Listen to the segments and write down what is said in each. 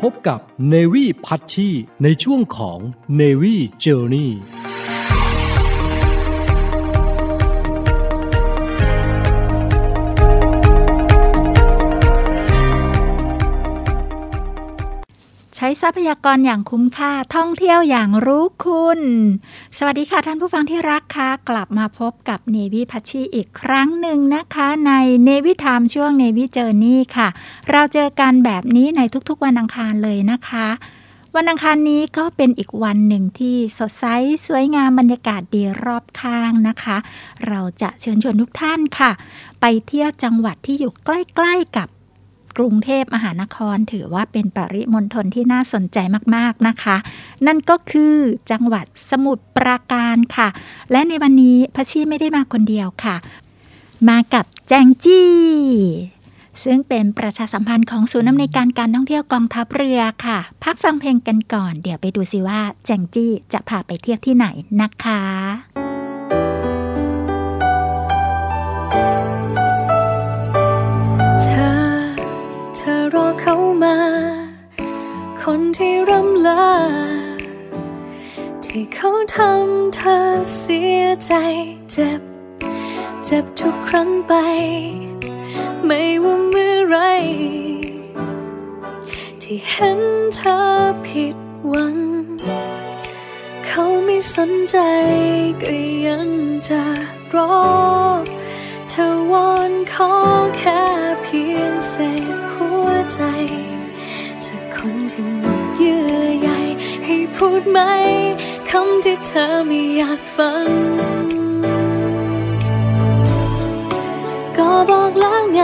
พบกับเนวี่พัชชีในช่วงของเนวี่เจอร์นี่ ทรัพยากรอย่างคุ้มค่าท่องเที่ยวอย่างรู้คุณ สวัสดีค่ะท่านผู้ฟังที่รักค่ะกลับมาพบกับเนวิพัชชีอีกครั้งหนึ่งนะคะ ในเนวิทามช่วงเนวิเจอร์นี่ค่ะ เราเจอกันแบบนี้ในทุกๆวันอังคารเลยนะคะ วันอังคารนี้ก็เป็นอีกวันหนึ่งที่สดใสสวยงามบรรยากาศดีรอบข้างนะคะ เราจะเชิญชวนทุกท่านค่ะ ไปเที่ยวจังหวัดที่อยู่ใกล้ ๆกับ กรุงเทพมหานคร ถือว่าเป็นปริมณฑลที่น่าสนใจมากๆนะคะ นั่นก็คือจังหวัดสมุทรปราการค่ะ และในวันนี้พัชชีไม่ได้มาคนเดียวค่ะ มากับแจงจี้ซึ่งเป็นประชาสัมพันธ์ของศูนย์อำนวยการการท่องเที่ยวกองทัพเรือค่ะ พักฟังเพลงกันก่อน เดี๋ยวไปดูสิว่าแจงจี้จะพาไปเที่ยวที่ไหนนะคะ รอเขามา คนที่ร่ำลา ที่เขาทำเธอเสียใจเจ็บ เจ็บทุกครั้งไป ไม่ว่าเมื่อไร ที่เห็นเธอผิดหวัง เขาไม่สนใจก็ยังจะรอเธอวอนขอแค่เพียงเศษหัว ใจ จากคนที่หมดเยื่อใยให้พูดไหมคำที่เธอไม่อยากฟัง ก็บอกแล้วไง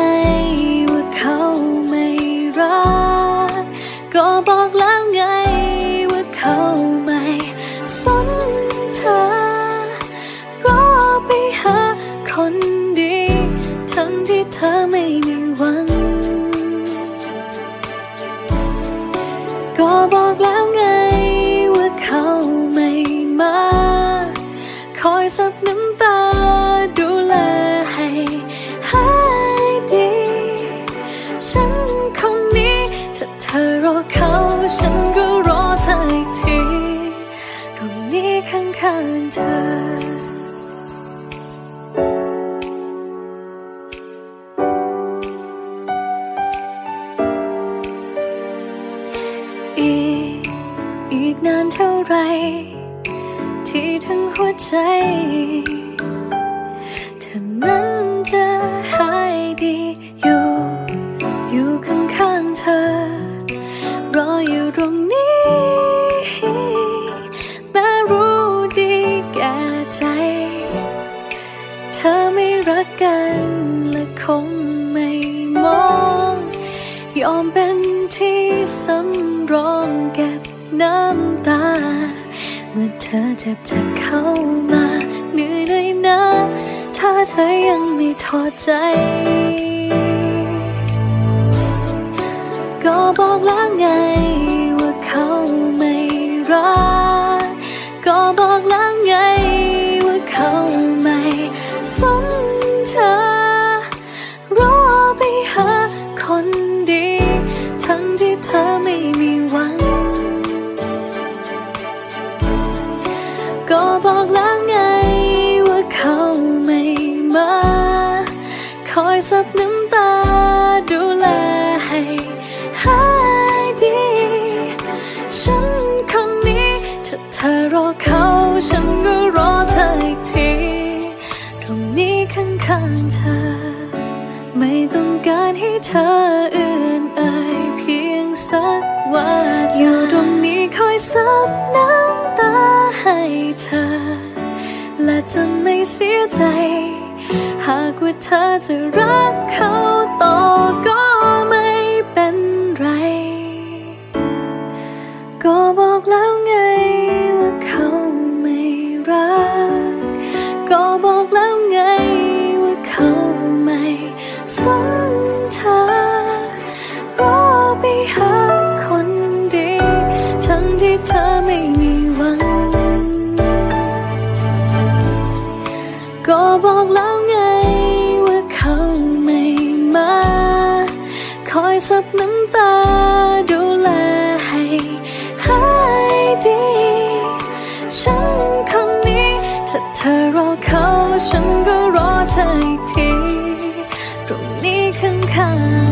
ซับน้ำตาดูแลให้หายดี ฉันคนนี้ถ้าเธอรอเขา ฉันก็รอเธออีกที ตรงนี้ข้างๆเธออีอีกนานเท่าไร ที่ทั้งหัวใจ สำรองเก็บน้ำตา เมื่อเธอเจ็บจากเข้ามาเหนื่อยเลยนะ ถ้าเธอยังไม่ทอใจ ก็บอกแล้วไงว่าเขาไม่รัก ก็บอกแล้วไงว่าเขาไม่สนเธอรอไปหา ธอไม่มีหวังก็บอกแล้วไงว่าเขาไม่มา คอยซับน้ำตาดูแลให้หายดี ฉันคนนี้ถ้าเธอรอเขาฉันก็รอเธออีกที ตรงนี้ข้างๆเธอ ไม่ต้องการให้เธออื่น สักว่าอยู่ตรงนี้คอยซับน้ำตาให้เธอ และจะไม่เสียใจ หากว่าเธอจะรักเขาต่อก็ไม่เป็นไร ก็บอกแล้ว ฉันก็รอเธออีกที ตรงนี้ข้างๆ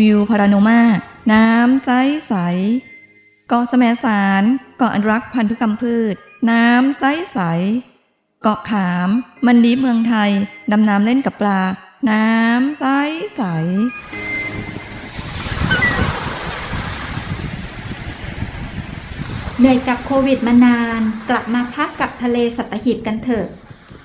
วิวพาราโนมา น้ำใสใสเกาะแสมสารเกาะอนุรักษ์พันธุกรรมพืช น้ำใสใสเกาะขาม มันดีเมืองไทย ดำน้ำเล่นกับปลา น้ำใสใสเหนื่อยกับโควิดมานาน กลับมาพักกับทะเลสัตหีบกันเถอะ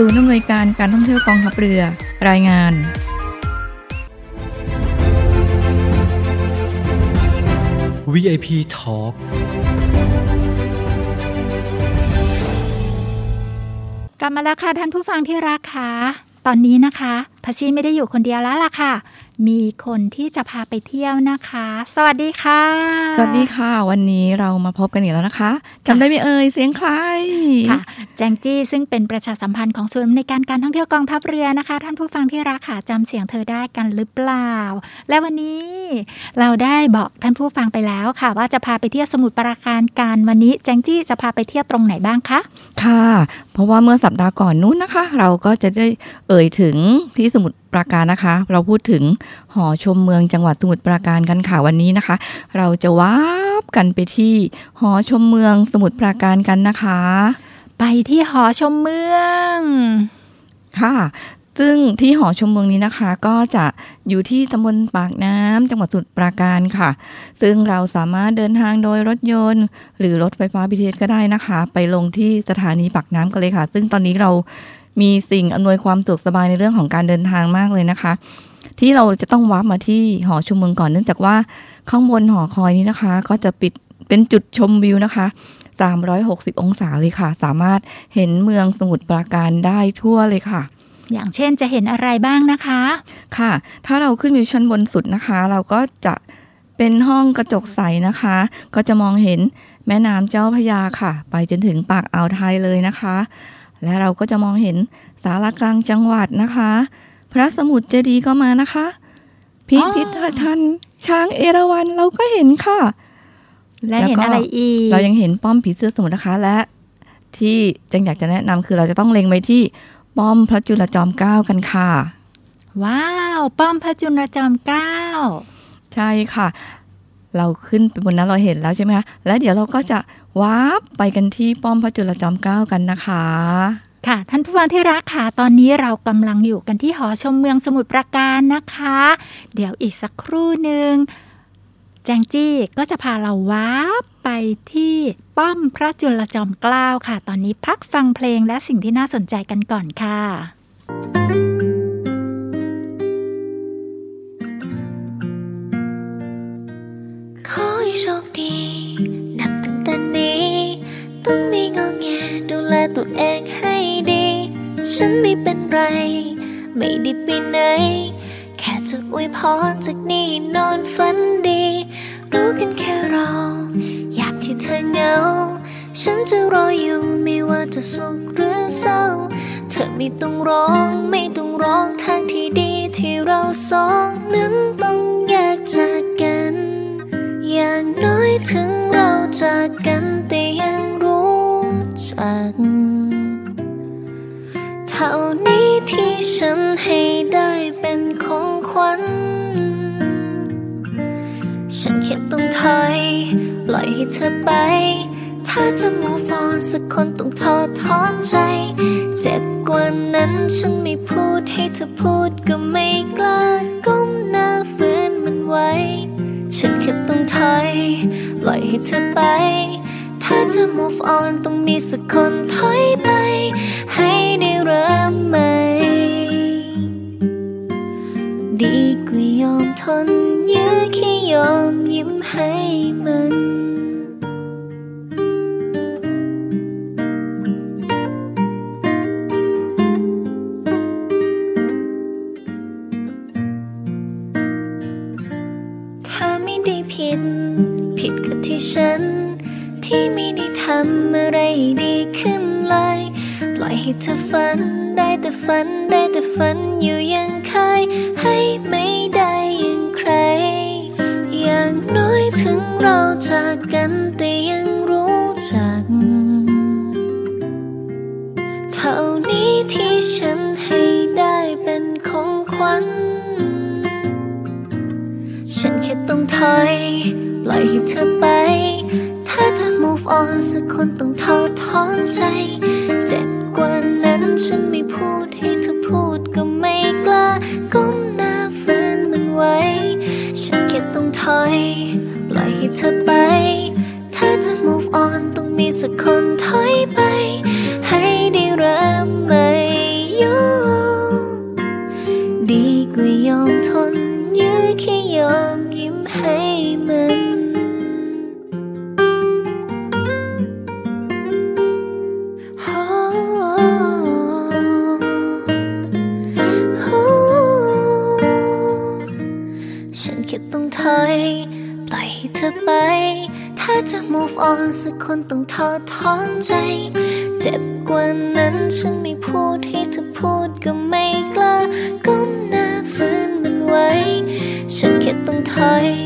ศูนย์อำนวยการการท่องเที่ยวกองทัพเรือ รายงาน VIP Talk กลับมาแล้วค่ะท่านผู้ฟังที่รักค่ะ ตอนนี้นะคะพัชชีไม่ได้อยู่คนเดียวแล้วล่ะค่ะ มีคนที่จะพาไปเที่ยวนะคะ สวัสดีค่ะ สวัสดีค่ะ วันนี้เรามาพบกันอีกแล้วนะคะจำได้ไหมเอ่ยเสียงใครค่ะแจงจี้ซึ่งเป็นประชาสัมพันธ์ของศูนย์ในวยการการท่องเที่ยวกองทัพเรือนะคะ ท่านผู้ฟังที่รักค่ะจำเสียงเธอได้กันหรือเปล่า และวันนี้เราได้บอกท่านผู้ฟังไปแล้วค่ะ ว่าจะพาไปเที่ยวสมุทรปราการกันวันนี้แจงจี้จะพาไปเที่ยวตรงไหนบ้างคะค่ะ เพราะว่าเมื่อสัปดาห์ก่อนนู้นนะคะ เราก็จะได้เอ่ยถึงที่สมุทรปราการนะคะ เราพูดถึงหอชมเมืองจังหวัดสมุทรปราการกันค่ะวันนี้นะคะ เราจะว้าบกันไปที่หอชมเมืองสมุทรปราการกันนะคะ ไปที่หอชมเมืองค่ะซึ่งที่หอชมเมืองนี้นะคะ ก็จะอยู่ที่ตำบลปากน้ำจังหวัดสมุทรปราการค่ะ ซึ่งเราสามารถเดินทางโดยรถยนต์ หรือรถไฟฟ้า BTS ก็ได้นะคะ ไปลงที่สถานีปากน้ำกันเลยค่ะ ซึ่งตอนนี้เรา มีสิ่งอำนวยความสะดวกสบายในเรื่องของการเดินทางมากเลยนะคะ ที่เราจะต้องวับมาที่หอชมเมืองก่อนเนื่องจากว่าข้างบนหอคอยนี้นะคะ ก็จะปิดเป็นจุดชมวิวนะคะ360 องศาเลยค่ะ สามารถเห็นเมืองสมุทรปราการได้ทั่วเลยค่ะ อย่างเช่นจะเห็นอะไรบ้างนะคะ ค่ะ ถ้าเราขึ้นวิวชั้นบนสุดนะคะ เราก็จะเป็นห้องกระจกใสนะคะ ก็จะมองเห็นแม่น้ำเจ้าพระยาค่ะ ไปจนถึงปากอ่าวไทยเลยนะคะ และเราก็จะมองเห็นสารกลางจังหวัดนะคะ พระสมุทรเจดีย์ก็มานะคะ พิอ๋อพิธภัณฑ์ช้างเอราวัณเราก็เห็นค่ะ และเห็นแล้วก็อะไรอีก เรายังเห็นป้อมผีเสื้อสมุทรนะคะและ ที่จังอยากจะแนะนำคือเราจะต้องเล็งไปที่ป้อมพระจุลจอมเกล้ากันค่ะ ว้าว ป้อมพระจุลจอมเกล้าใช่ค่ะ เราขึ้นไปบนนั้นเราเห็นแล้วใช่ไหมคะแล้วเดี๋ยวเราก็จะ วาร์ปไปกันที่ป้อมพระจุลจอมเกล้ากันนะคะ ค่ะท่านผู้ฟังที่รักค่ะ ตอนนี้เรากำลังอยู่กันที่หอชมเมืองสมุทรปราการนะคะ เดี๋ยวอีกสักครู่หนึ่งแจงจี้ก็จะพาเราว้าบไปที่ป้อมพระจุลจอมเกล้าค่ะ ตอนนี้พักฟังเพลงและสิ่งที่น่าสนใจกันก่อนค่ะ「 ต้องมีงอแงดูแลตัวเองให้ดี ฉันไม่เป็นไร ไม่ได้ไปไหน แค่จะอวยพรจากนี้นอนฝันดี รู้กันแค่เราอยากที่เธอเหงา ฉันจะรออยู่ไม่ว่าจะสุขหรือเศร้า เธอไม่ต้องร้องไม่ต้องร้องทางที่ดีที่เราสองนั้นต้องแยกจากกัน อย่างน้อยถึงเราจากกันแต่ยัง จักเท่านี้ที่ฉันให้ได้เป็นของขวัญ ฉันแค่ต้องถอยปล่อยให้เธอไป ถ้าจะ move on สักคนต้องทอดถอนใจ เจ็บกว่านั้นฉันไม่พูดให้เธอพูดก็ไม่กล้าก้มหน้าฝืนมันไว้ ฉันแค่ต้องถอยปล่อยให้เธอไป ถ้าจะ move on ต้องมีสักคนถอยไป ให้ได้เริ่มใหม่ ดีกว่ายอมทนยื้อแค่ยอมยิ้มให้มันถ้าไม่ได้ผิด ผิดกับที่ฉัน ที่ไม่ได้ทำอะไรดีขึ้นเลย ปล่อยให้เธอฝันได้แต่ฝันได้แต่ฝันอยู่ยังเคยให้ไม่ได้อย่างใคร อย่างน้อยถึงเราจากกันแต่ยังรู้จัก เท่านี้ที่ฉันให้ได้เป็นของขวัญ ฉันแค่ต้องถอย ปล่อยให้เธอไป ถ้าจะ move on สักคนต้องทอดถอนใจ เจ็บกว่านั้นฉันไม่พูดให้เธอพูดก็ไม่กล้า ก้มหน้าฝืนมันไว้ ฉันแค่ต้องถอย ปล่อยให้เธอไป ถ้าจะ move on ต้องมีสักคนถอยไป จะ move on สักคนต้องทอถอนใจ เจ็บกว่านั้นฉันไม่พูดให้เธอพูดก็ไม่กล้า ก้มหน้าฟื้นมันไว้ ฉันแค่ต้องถอย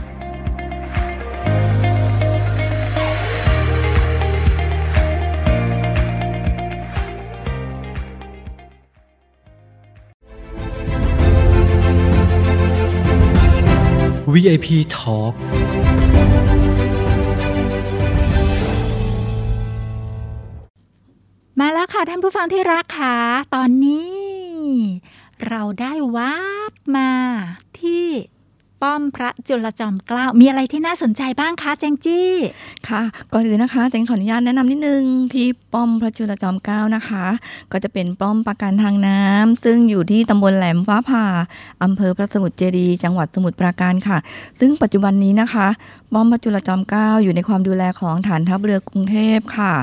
VIP Talk มาแล้วค่ะท่านผู้ฟังที่รักค่ะ ตอนนี้ เราได้วาบมาที่ ป้อมพระจุลจอมเกล้ามีอะไรที่น่าสนใจบ้างคะแจงจี้ค่ะก่อนอื่นนะคะแจงขออนุญาตแนะนำนิดนึงที่ป้อมพระจุลจอมเกล้านะคะ ก็จะเป็นป้อมปราการทางน้ำซึ่งอยู่ที่ตำบลแหลมฟ้าผ่าอำเภอพระสมุทรเจดีย์จังหวัดสมุทรปราการค่ะ ซึ่งปัจจุบันนี้นะคะ ป้อมพระจุลจอมเกล้าอยู่ในความดูแลของฐานทัพเรือกรุงเทพค่ะ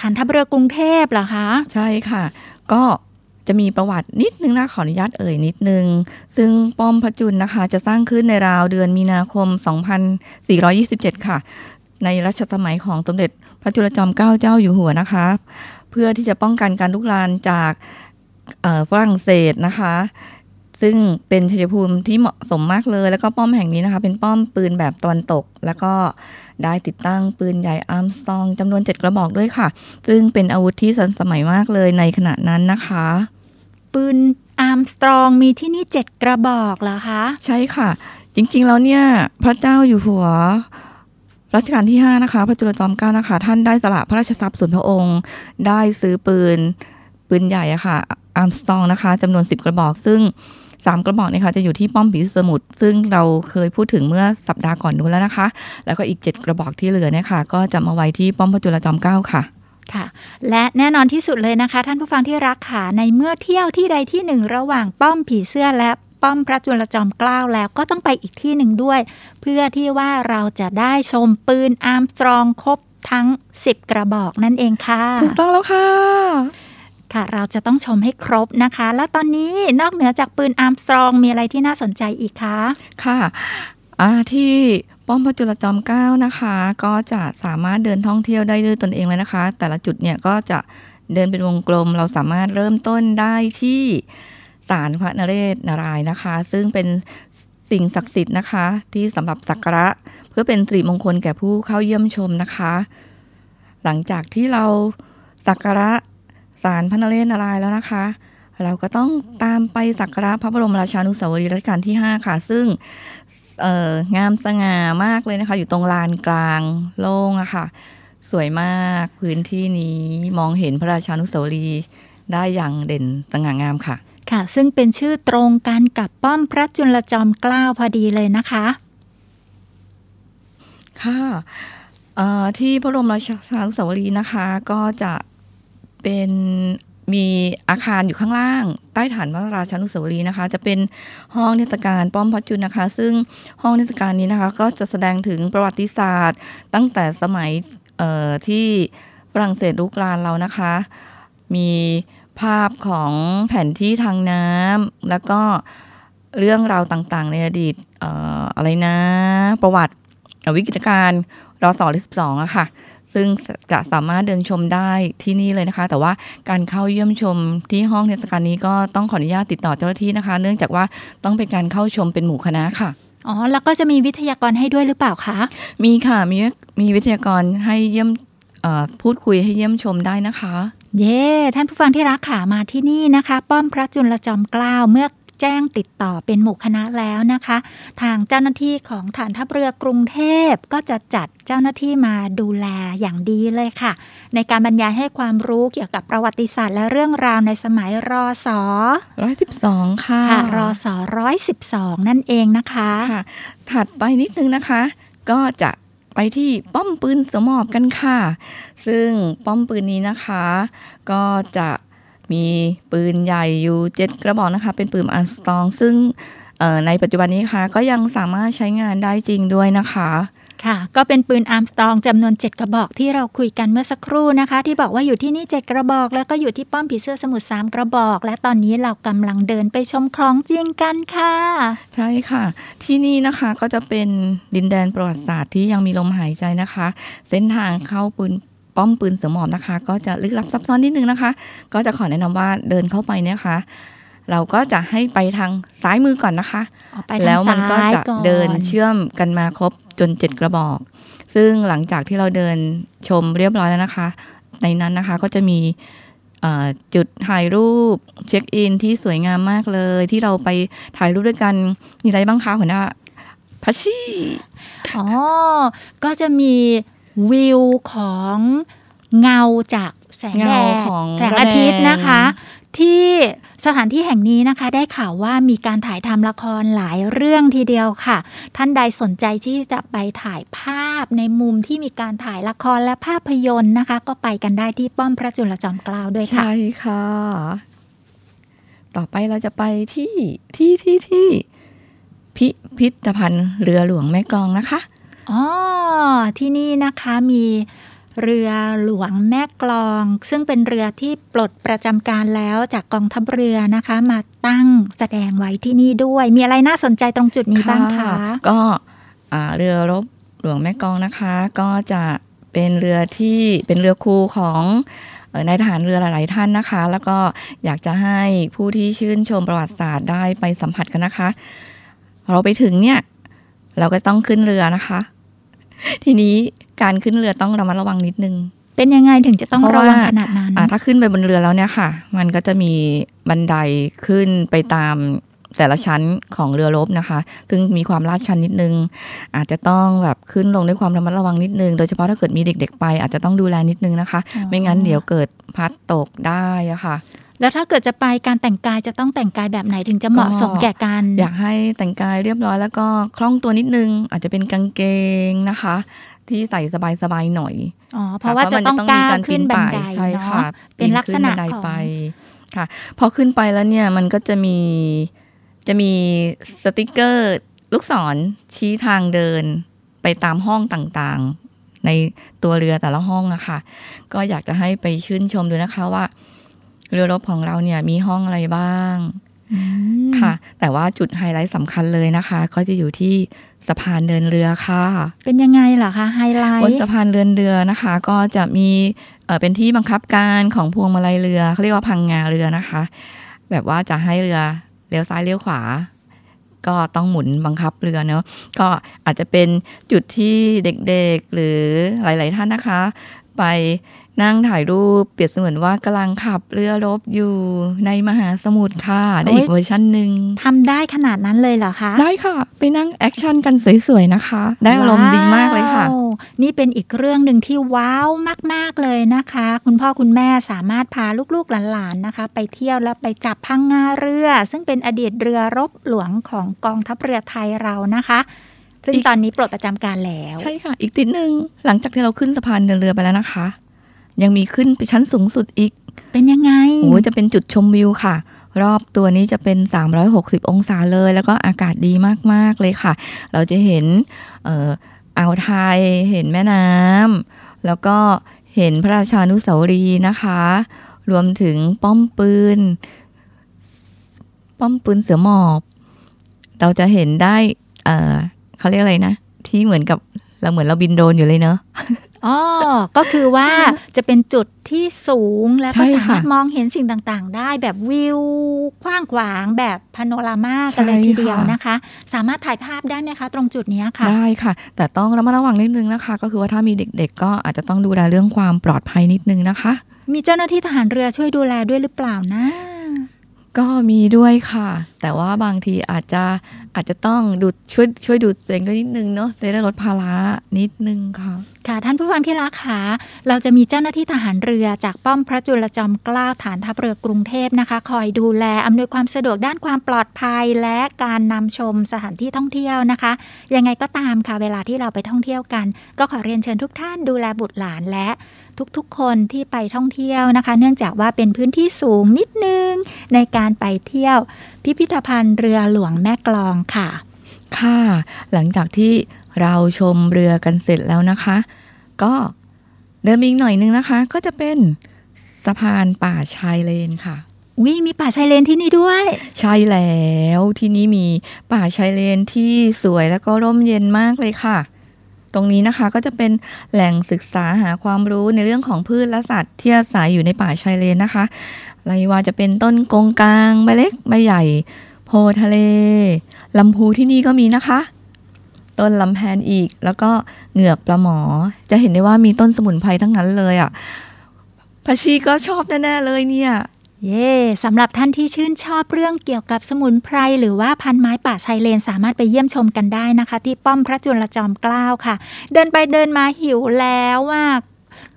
ฐานทัพเรือกรุงเทพเหรอคะ ใช่ค่ะ ก็ จะมีประวัตินิดนึงนะขออนุญาตเอ่ยนิดนึง ซึ่งป้อมพระจุลนะคะ จะสร้างขึ้นในราวเดือนมีนาคม 2427 ค่ะ ในรัชสมัยของสมเด็จพระจุลจอมเกล้าเจ้าอยู่หัวนะคะ เพื่อที่จะป้องกันการลุกลานจากฝรั่งเศสนะคะ ซึ่งเป็นชัยภูมิที่เหมาะสมมากเลย แล้วก็ป้อมแห่งนี้นะคะ เป็นป้อมปืนแบบตะวันตก แล้วก็ได้ติดตั้งปืนใหญ่อาร์มสตองจำนวน 7 กระบอกด้วยค่ะ ซึ่งเป็นอาวุธที่ทันสมัยมากเลยในขณะนั้นนะคะ ปืนอาร์มสตรองมีที่นี่เจ็ดกระบอกเหรอคะ ใช่ค่ะ จริงๆแล้วเนี่ย พระเจ้าอยู่หัวรัชกาลที่ 5 นะคะ พระจุลจอมเกล้านะคะ ท่านได้สละพระราชทรัพย์ส่วนพระองค์ ได้ซื้อปืน ปืนใหญ่อะค่ะอาร์มสตรองนะคะจำนวน 10 กระบอก ซึ่ง 3 กระบอกเนี่ยค่ะจะอยู่ที่ป้อมผีสมุทรซึ่งเราเคยพูดถึงเมื่อสัปดาห์ก่อนนู้นแล้วนะคะ แล้วก็อีก 7 กระบอกที่เหลือเนี่ยค่ะ ก็จะมาไว้ที่ป้อมพระจุลจอมเกล้าค่ะ ค่ะ และแน่นอนที่สุดเลยนะคะ ท่านผู้ฟังที่รักค่ะในเมื่อเที่ยวที่ใดที่หนึ่ง ระหว่างป้อมผีเสื้อและป้อมพระจุลจอมเกล้าแล้วก็ต้องไปอีกที่หนึ่งด้วย เพื่อที่ว่าเราจะได้ชมปืนอาร์มสตรองครบทั้ง 10 กระบอกนั่นเองค่ะ ถูกต้องแล้วค่ะค่ะ เราจะต้องชมให้ครบนะคะ และตอนนี้นอกเหนือจากปืนอาร์มสตรองมีอะไรที่น่าสนใจอีกคะ ค่ะอ่าที่ ป้อมพระจุลจอมเกล้านะคะ ก็จะสามารถเดินท่องเที่ยวได้ด้วยตนเองเลยนะคะ แต่ละจุดเนี่ยก็จะเดินเป็นวงกลม เราสามารถเริ่มต้นได้ที่ศาลพระนเรศนารายณ์นะคะ ซึ่งเป็นสิ่งศักดิ์สิทธิ์นะคะ ที่สำหรับสักการะเพื่อเป็นสิริมงคลแก่ผู้เข้าเยี่ยมชมนะคะ หลังจากที่เราสักการะศาลพระนเรศนารายณ์แล้วนะคะ เราก็ต้องตามไปสักการะพระบรมราชานุสาวรีย์รัชกาลที่ 5 ค่ะ ซึ่ง งามสง่ามากเลยนะคะ อยู่ตรงลานกลางโล่งอะค่ะ สวยมากพื้นที่นี้มองเห็นพระราชานุสาวรีย์ได้อย่างเด่นสง่างามค่ะ ค่ะ ซึ่งเป็นชื่อตรงกันกับป้อมพระจุลจอมเกล้าพอดีเลยนะคะ ค่ะเอ่อที่พระบรมราชานุสาวรีย์นะคะ ก็จะเป็น มีอาคารอยู่ข้างล่าง ใต้ฐานพระราชานุสาวรีย์นะคะ จะเป็นห้องเทศกาลป้อมพระจุลนะคะ ซึ่งห้องเทศกาลนี้นะคะ ก็จะแสดงถึงประวัติศาสตร์ ตั้งแต่สมัยที่ฝรั่งเศสลุกรานเรานะคะ มีภาพของแผนที่ทางน้ำแล้วก็เรื่องราวต่างๆ ในอดีตอออะไรนะ ประวัติวิกฤตการณ์รอสอสองอะค่ะ ซึ่งจะสามารถเดินชมได้ที่นี่เลยนะคะ แต่ว่าการเข้าเยี่ยมชมที่ห้องเทศกาลนี้ก็ต้องขออนุญาตติดต่อเจ้าหน้าที่นะคะ เนื่องจากว่าต้องเป็นการเข้าชมเป็นหมู่คณะค่ะอ๋อ แล้วก็จะมีวิทยากรให้ด้วยหรือเปล่าคะ มีค่ะ มีมีวิทยากรให้เยี่ยมเอ่อพูดคุยให้เยี่ยมชมได้นะคะ เย่ท่านผู้ฟังที่รักค่ะมาที่นี่นะคะ ป้อมพระจุลจอมเกล้าเมื่อ แจ้งติดต่อเป็นหมู่คณะแล้วนะคะ ทางเจ้าหน้าที่ของฐานทัพเรือกรุงเทพก็จะจัดเจ้าหน้าที่มาดูแลอย่างดีเลยค่ะ ในการบรรยายให้ความรู้เกี่ยวกับประวัติศาสตร์และเรื่องราวในสมัยรอสอ112ค่ะค่ะรอสอร้อยสิบสองนั่นเองนะคะค่ะถัดไปนิดนึงนะคะ ก็จะไปที่ป้อมปืนเสือหมอบกันค่ะ ซึ่งป้อมปืนนี้นะคะ ก็จะ มีปืนใหญ่อยู่เจ็ดกระบอกนะคะ เป็นปืนอันสตอง ซึ่งเอ่อในปัจจุบันนี้ค่ะ ก็ยังสามารถใช้งานได้จริงด้วยนะคะค่ะก็เป็นปืนอาร์มสตรองจำนวน 7 กระบอกที่เราคุยกันเมื่อสักครู่นะคะ ที่บอกว่าอยู่ที่นี่ 7 กระบอก แล้วก็อยู่ที่ป้อมผีเสื้อสมุทร3กระบอก และตอนนี้เรากำลังเดินไปชมคลองจริงกันค่ะ ใช่ค่ะ ที่นี่นะคะก็จะเป็นดินแดนประวัติศาสตร์ที่ยังมีลมหายใจนะคะ เส้นทางเข้าปืน ป้อมปืนเสือหมอบนะคะ ก็จะลึกลับซับซ้อนนิดนึงนะคะ ก็จะขอแนะนำว่าเดินเข้าไปเนี่ยค่ะเราก็จะให้ไปทางซ้ายมือก่อนนะคะออกไปทางแล้วมันก็ซ้ายจะก่อนเดินเชื่อมกันมาครบจนเจ็ดกระบอก ซึ่งหลังจากที่เราเดินชมเรียบร้อยแล้วนะคะ ในนั้นนะคะก็จะมีเอ่อจุดถ่ายรูปเช็คอินที่สวยงามมากเลย ที่เราไปถ่ายรูปด้วยกันมีอะไรบ้างคะหัวหน้าพัชชีอ๋อ ก็จะมี วิวของเงาจากแสงแดเงาดของแสงอาทิตย์นะคะ ที่สถานที่แห่งนี้นะคะ ได้ข่าวว่ามีการถ่ายทำละครหลายเรื่องทีเดียวค่ะ ท่านใดสนใจที่จะไปถ่ายภาพในมุมที่มีการถ่ายละครและภาพยนตร์นะคะ ก็ไปกันได้ที่ป้อมพระจุลจอมเกล้าด้วยค่ะ ใช่ค่ะ ต่อไปเราจะไปที่ที่ที่ที่พิพิธภัณฑ์เรือหลวงแม่กลองนะคะ อ๋อที่นี่นะคะมีเรือหลวงแม่กลอง ซึ่งเป็นเรือที่ปลดประจำการแล้วจากกองทัพเรือนะคะ มาตั้งแสดงไว้ที่นี่ด้วย มีอะไรน่าสนใจตรงจุดนี้บ้างคะก็เรือรบหลวงแม่กลองนะคะ ก็จะเป็นเรือที่เป็นเรือคู่ของนายทหารเรือหลาย ๆ ท่านนะคะ แล้วก็อยากจะให้ผู้ที่ชื่นชมประวัติศาสตร์ได้ไปสัมผัสกันนะคะ เราไปถึงเนี่ย เราก็ต้องขึ้นเรือนะคะ ทีนี้การขึ้นเรือต้องระมัดระวังนิดนึง เป็นยังไงถึงจะต้องเพราะระว่าวังขนาดนั้นอ่าถ้าขึ้นไปบนเรือแล้วเนี่ยค่ะ มันก็จะมีบันไดขึ้นไปตามแต่ละชั้นของเรือรบนะคะ ซึ่งมีความลาดชันนิดนึง อาจจะต้องแบบขึ้นลงด้วยความระมัดระวังนิดนึง โดยเฉพาะถ้าเกิดมีเด็กๆไปอาจจะต้องดูแลนิดนึงนะคะอ๋อไม่งั้นเดี๋ยวเกิดพลัดตกได้อะค่ะ แล้วถ้าเกิดจะไปการแต่งกายจะต้องแต่งกายแบบไหนถึงจะเหมาะสมแก่การอยากให้แต่งกายเรียบร้อยแล้วก็คล่องตัวนิดนึง อาจจะเป็นกางเกงนะคะ ที่ใส่สบายๆหน่อยอ๋อเพราะว่าจะต้องก้าวขึ้นบันไดใช่เนาะค่ะเป็นลักษณะปีขึ้บันไดของไปค่ะพอขึ้นไปแล้วเนี่ยมันก็จะมีจะมีสติกเกอร์ ลูกศรชี้ทางเดินไปตามห้องต่างๆ ในตัวเรือแต่ละห้องอะค่ะก็อยากจะให้ไปชื่นชมดูนะคะว่า เรือรบของเราเนี่ยมีห้องอะไรบ้างอืมค่ะ แต่ว่าจุดไฮไลท์สำคัญเลยนะคะ ก็จะอยู่ที่สะพานเดินเรือค่ะ เป็นยังไงเหรอคะไฮไลบนท์สะพานเดินเรือนะคะ ก็จะมีเอ่อเป็นที่บังคับการของพวงมาลัยเรือเขาเรียกว่าพังงาเรือนะคะ แบบว่าจะให้เรือเลี้ยวซ้ายเลี้ยวขวา ก็ต้องหมุนบังคับเรือเนาะก็อาจจะเป็นจุดที่เด็กๆหรือหลาย ๆ ท่านนะคะ ไป นั่งถ่ายรูปเปรียบเสมือนว่ากำลังขับเรือรบอยู่ในมหาสมุทรค่ะได้อีกเวอร์ชันหนึ่งทำได้ขนาดนั้นเลยเหรอคะ ได้ค่ะ ไปนั่ง action กันสวยๆนะคะ ได้อารมณ์ดีมากเลยค่ะว้าวนี่เป็นอีกเรื่องหนึ่งที่ว้าวมากๆเลยนะคะ คุณพ่อคุณแม่สามารถพาลูกๆหลานๆนะคะ ไปเที่ยวแล้วไปจับพังงาเรือ ซึ่งเป็นอดีตเรือรบหลวงของกองทัพเรือไทยเรานะคะซึ่งอีกตอนนี้ปลดประจำการแล้ว ใช่ค่ะ อีกติดหนึ่งหลังจากที่เราขึ้นสะพานเดินเรือไปแล้วนะคะ ยังมีขึ้นไปชั้นสูงสุดอีก เป็นยังไงโอ้ยจะเป็นจุดชมวิวค่ะ รอบตัวนี้จะเป็น 360 องศาเลย แล้วก็อากาศดีมาก ๆ เลยค่ะ เราจะเห็นเอ่ออ่าวไทยเห็นแม่น้ำแล้วก็เห็นพระราชานุสาวรีย์นะคะ รวมถึงป้อมปืน ป้อมปืนเสือหมอบ เราจะเห็นได้ เอ่อเขาเรียกอะไรนะ ที่เหมือนกับ เราเหมือนเราบินโดรนอยู่เลยเนอะอ๋อ ก็คือว่าจะเป็นจุดที่สูงแล้วก็ใช่สาค่ะมารถมองเห็นสิ่งต่างๆ ได้แบบวิวกว้างขวางแบบพาโนรามากันเลยใช่ทีเดียวค่ะนะคะ สามารถถ่ายภาพได้ไหมคะ ตรงจุดเนี้ยค่ะ ได้ค่ะ แต่ต้องระมัดระวังนิดนึงนะคะ ก็คือว่าถ้ามีเด็กๆ ก็อาจจะต้องดูแลเรื่องความปลอดภัยนิดนึงนะคะ มีเจ้าหน้าที่ทหารเรือช่วยดูแลด้วยหรือเปล่านะก็มีด้วยค่ะ แต่ว่าบางทีอาจจะ อาจจะต้องดูช่วยช่วยดูตัวเองด้วยนิดนึงเนาะจะได้ลดภาระนิดนึงค่ะ ค่ะท่านผู้ฟังที่รักค่ะเราจะมีเจ้าหน้าที่ทหารเรือจากป้อมพระจุลจอมเกล้าฐานทัพเรือกรุงเทพนะคะ คอยดูแลอำนวยความสะดวกด้านความปลอดภัยและการนำชมสถานที่ท่องเที่ยวนะคะ ยังไงก็ตามค่ะเวลาที่เราไปท่องเที่ยวกัน ก็ขอเรียนเชิญทุกท่านดูแลบุตรหลานและ ทุกๆ คนที่ไปท่องเที่ยวนะคะ เนื่องจากว่าเป็นพื้นที่สูงนิดนึงในการไปเที่ยว พิพิธภัณฑ์เรือหลวงแม่กลองค่ะ ค่ะ หลังจากที่เราชมเรือกันเสร็จแล้วนะคะ ก็เดินไปอีกหน่อยนึงนะคะ ก็จะเป็นสะพานป่าชายเลนค่ะวิมีป่าชายเลนที่นี่ด้วย ใช่แล้วที่นี้มีป่าชายเลนที่สวยแล้วก็ร่มเย็นมากเลยค่ะ ตรงนี้นะคะก็จะเป็นแหล่งศึกษาหาความรู้ในเรื่องของพืชและสัตว์ที่อาศัยอยู่ในป่าชายเลนนะคะไม่ว่าจะเป็นต้นกงกลางใบเล็กใบใหญ่ โพทะเลลำพูที่นี่ก็มีนะคะ ต้นลำแพนอีก แล้วก็เหงือกปลาหมอ จะเห็นได้ว่ามีต้นสมุนไพรทั้งนั้นเลยอะพัชชีก็ชอบแน่ๆเลยเนี่ย เย่สำหรับท่านที่ชื่นชอบเรื่องเกี่ยวกับสมุนไพรหรือว่าพันไม้ป่าชายเลนสามารถไปเยี่ยมชมกันได้นะคะ ที่ป้อมพระจุลจอมเกล้าค่ะ เดินไปเดินมาหิวแล้วว่า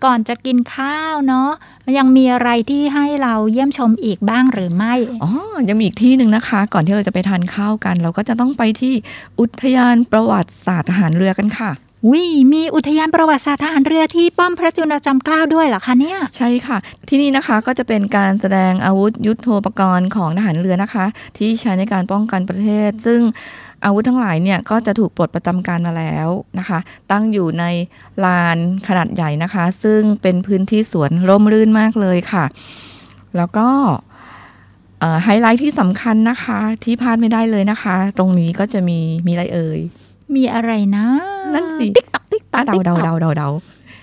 ก่อนจะกินข้าวเนาะยังมีอะไรที่ให้เราเยี่ยมชมอีกบ้างหรือไม่ อ๋อ ยังมีอีกที่หนึ่งนะคะ ก่อนที่เราจะไปทานข้าวกัน เราก็จะต้องไปที่อุทยานประวัติศาสตร์ทหารเรือกันค่ะ วิมีอุทยานประวัติศาสตร์ทหารเรือที่ป้อมพระจุลจอมเกล้าด้วยเหรอคะเนี่ย ใช่ค่ะ ที่นี่นะคะก็จะเป็นการแสดงอาวุธยุทโธปกรณ์ของทหารเรือนะคะ ที่ใช้ในการป้องกันประเทศ ซึ่งอาวุธทั้งหลายเนี่ยก็จะถูกปลดประจำการมาแล้วนะคะ ตั้งอยู่ในลานขนาดใหญ่นะคะ ซึ่งเป็นพื้นที่สวนร่มรื่นมากเลยค่ะ แล้วก็ไฮไลท์ที่สำคัญนะคะ ที่พลาดไม่ได้เลยนะคะ ตรงนี้ก็จะมีมีอะไรเอ่ย มีอะไรนะนั่นสิติ๊กตักติ๊กตักเดาเดาเดาเดาเดา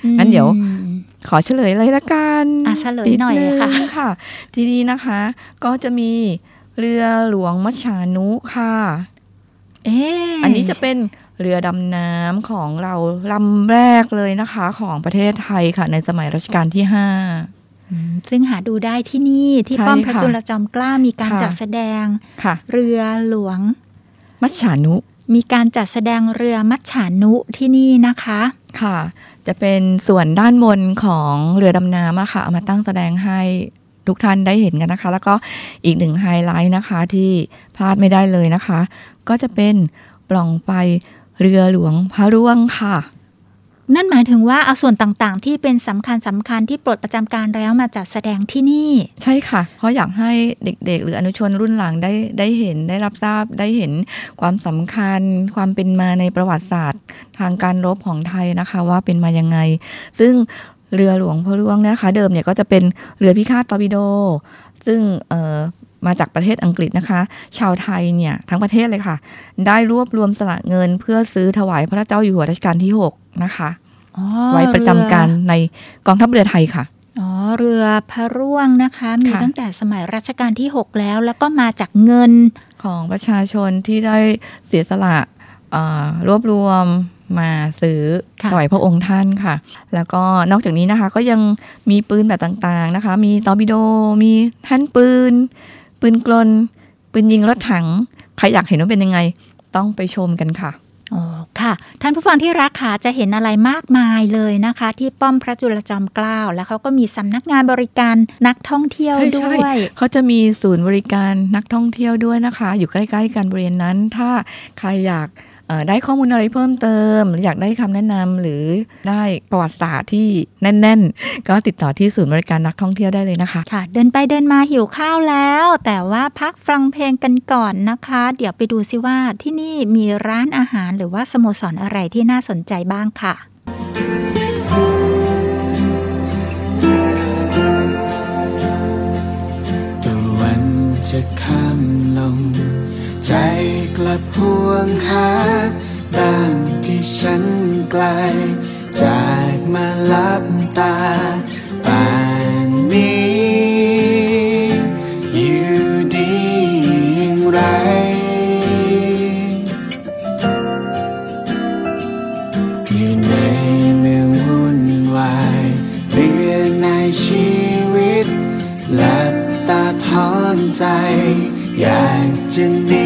อืมงั้นเดี๋ยว ขอเฉลยเลยละกันอะเฉลยหน่อยดงค่ะค่ะ ทีนี้นะคะ ก็จะมีเรือหลวงมัชชานุค่ะ เอ๊ะอันนี้จะเป็นเรือดำน้ำของเราลำแรกเลยนะคะ ของประเทศไทยค่ะ ในสมัยรัชกาลที่ห้าอืมซึ่งหาดูได้ที่นี่ที่ใช่ป้อมพระค่ะจุลจอมเกล้ามีการค่ะจัดแสดงค่ะเรือหลวง มัชชานุ มีการจัดแสดงเรือมัชฉานุที่นี่นะคะค่ะ จะเป็นส่วนด้านบนของเรือดำน้ำอะค่ะเอามาตั้งแสดงให้ทุกท่านได้เห็นกันนะคะ แล้วก็อีกหนึ่งไฮไลท์นะคะที่พลาดไม่ได้เลยนะคะ ก็จะเป็นปล่องไฟเรือหลวงพระร่วงค่ะ นั่นหมายถึงว่าเอาส่วนต่างๆ ที่เป็นสำคัญสำคัญที่ปลดประจำการแล้วมาจัดแสดงที่นี่ ใช่ค่ะ เพราะอยากให้เด็กๆ หรืออนุชนรุ่นหลังได้ได้เห็นได้รับทราบได้เห็นความสำคัญ ความเป็นมาในประวัติศาสตร์ ทางการรบของไทยนะคะ ว่าเป็นมายังไง ซึ่งเรือหลวงพระร่วงนะคะ เดิมเนี่ยก็จะเป็นเรือพิฆาตตอร์ปิโดซึ่งเมาจากประเทศอังกฤษนะคะ ชาวไทยเนี่ยทั้งประเทศเลยค่ะ ได้รวบรวมสละเงินเพื่อซื้อถวายพระเจ้าอยู่หัวรัชกาลที่ 6 นะคะอ๋อไว้ประจำการในกองทัพเรือไทยค่ะอ๋อเรือพระร่วงนะคะ มีค่ะตั้งแต่สมัยรัชกาลที่ 6 แล้ว แล้วก็มาจากเงินของประชาชนที่ได้เสียสละเอ่อรวบรวมมาซื้อค่ะถวายพระองค์ท่านค่ะ แล้วก็นอกจากนี้นะคะ ก็ยังมีปืนแบบต่างๆนะคะ มีตอร์ปิโด มีแท่นปืน ปืนกลปืนยิงรถถัง ใครอยากเห็นว่าเป็นยังไง ต้องไปชมกันค่ะอ๋อค่ะ ท่านผู้ฟังที่รักค่ะจะเห็นอะไรมากมายเลยนะคะ ที่ป้อมพระจุลจอมเกล้าแล้วเขาก็มีสำนักงานบริการนักท่องเที่ยวใช่ด้ใช่วยเขาจะมีศูนย์บริการนักท่องเที่ยวด้วยนะคะ อยู่ใกล้ ๆ กันบริเวณนั้น ถ้าใครอยากเอ่อ ได้ข้อมูลอะไรเพิ่มเติม หรืออยากได้คำแนะนำหรือได้ประวัติศาสตร์ที่แน่น ๆ ก็ติดต่อที่ศูนย์บริการนักท่องเที่ยวได้เลยนะคะค่ะ เดินไปเดินมาหิวข้าวแล้ว แต่ว่าพักฟังเพลงกันก่อนนะคะ เดี๋ยวไปดูซิว่าที่นี่มีร้านอาหารหรือว่าสโมสรอะไรที่น่าสนใจบ้างค่ะตะวันจะข้ามลงใจ กลับพวงหาบ้านที่ฉันไกล จากมาลับตาป่านนี้อยู่ดีอย่างไร อยู่ในเมืองวุ่นวายเบื่อในชีวิตหลับตาถอนใจ อยากจะหนี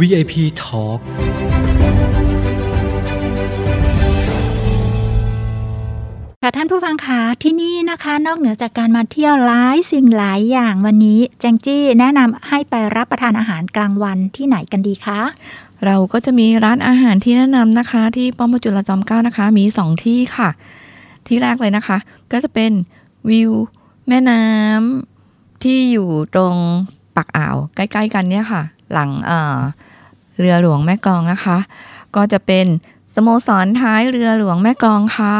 VIP Talk ค่ะท่านผู้ฟังคะที่นี่นะคะ นอกเหนือจากการมาเที่ยวหลายสิ่งหลายอย่างวันนี้แจงจี้แนะนำให้ไปรับประทานอาหารกลางวันที่ไหนกันดีคะเราก็จะมีร้านอาหารที่แนะนำนะคะ ที่ป้อมพระจุลจอมเกล้านะคะ มีสองที่ค่ะ ที่แรกเลยนะคะ ก็จะเป็นวิวแม่น้ำที่อยู่ตรงปากอ่าว ใกล้ ๆ กันเนี่ยค่ะ หลังเอ่อ เรือหลวงแม่กลองนะคะ ก็จะเป็นสโมสรท้ายเรือหลวงแม่กลองค่ะ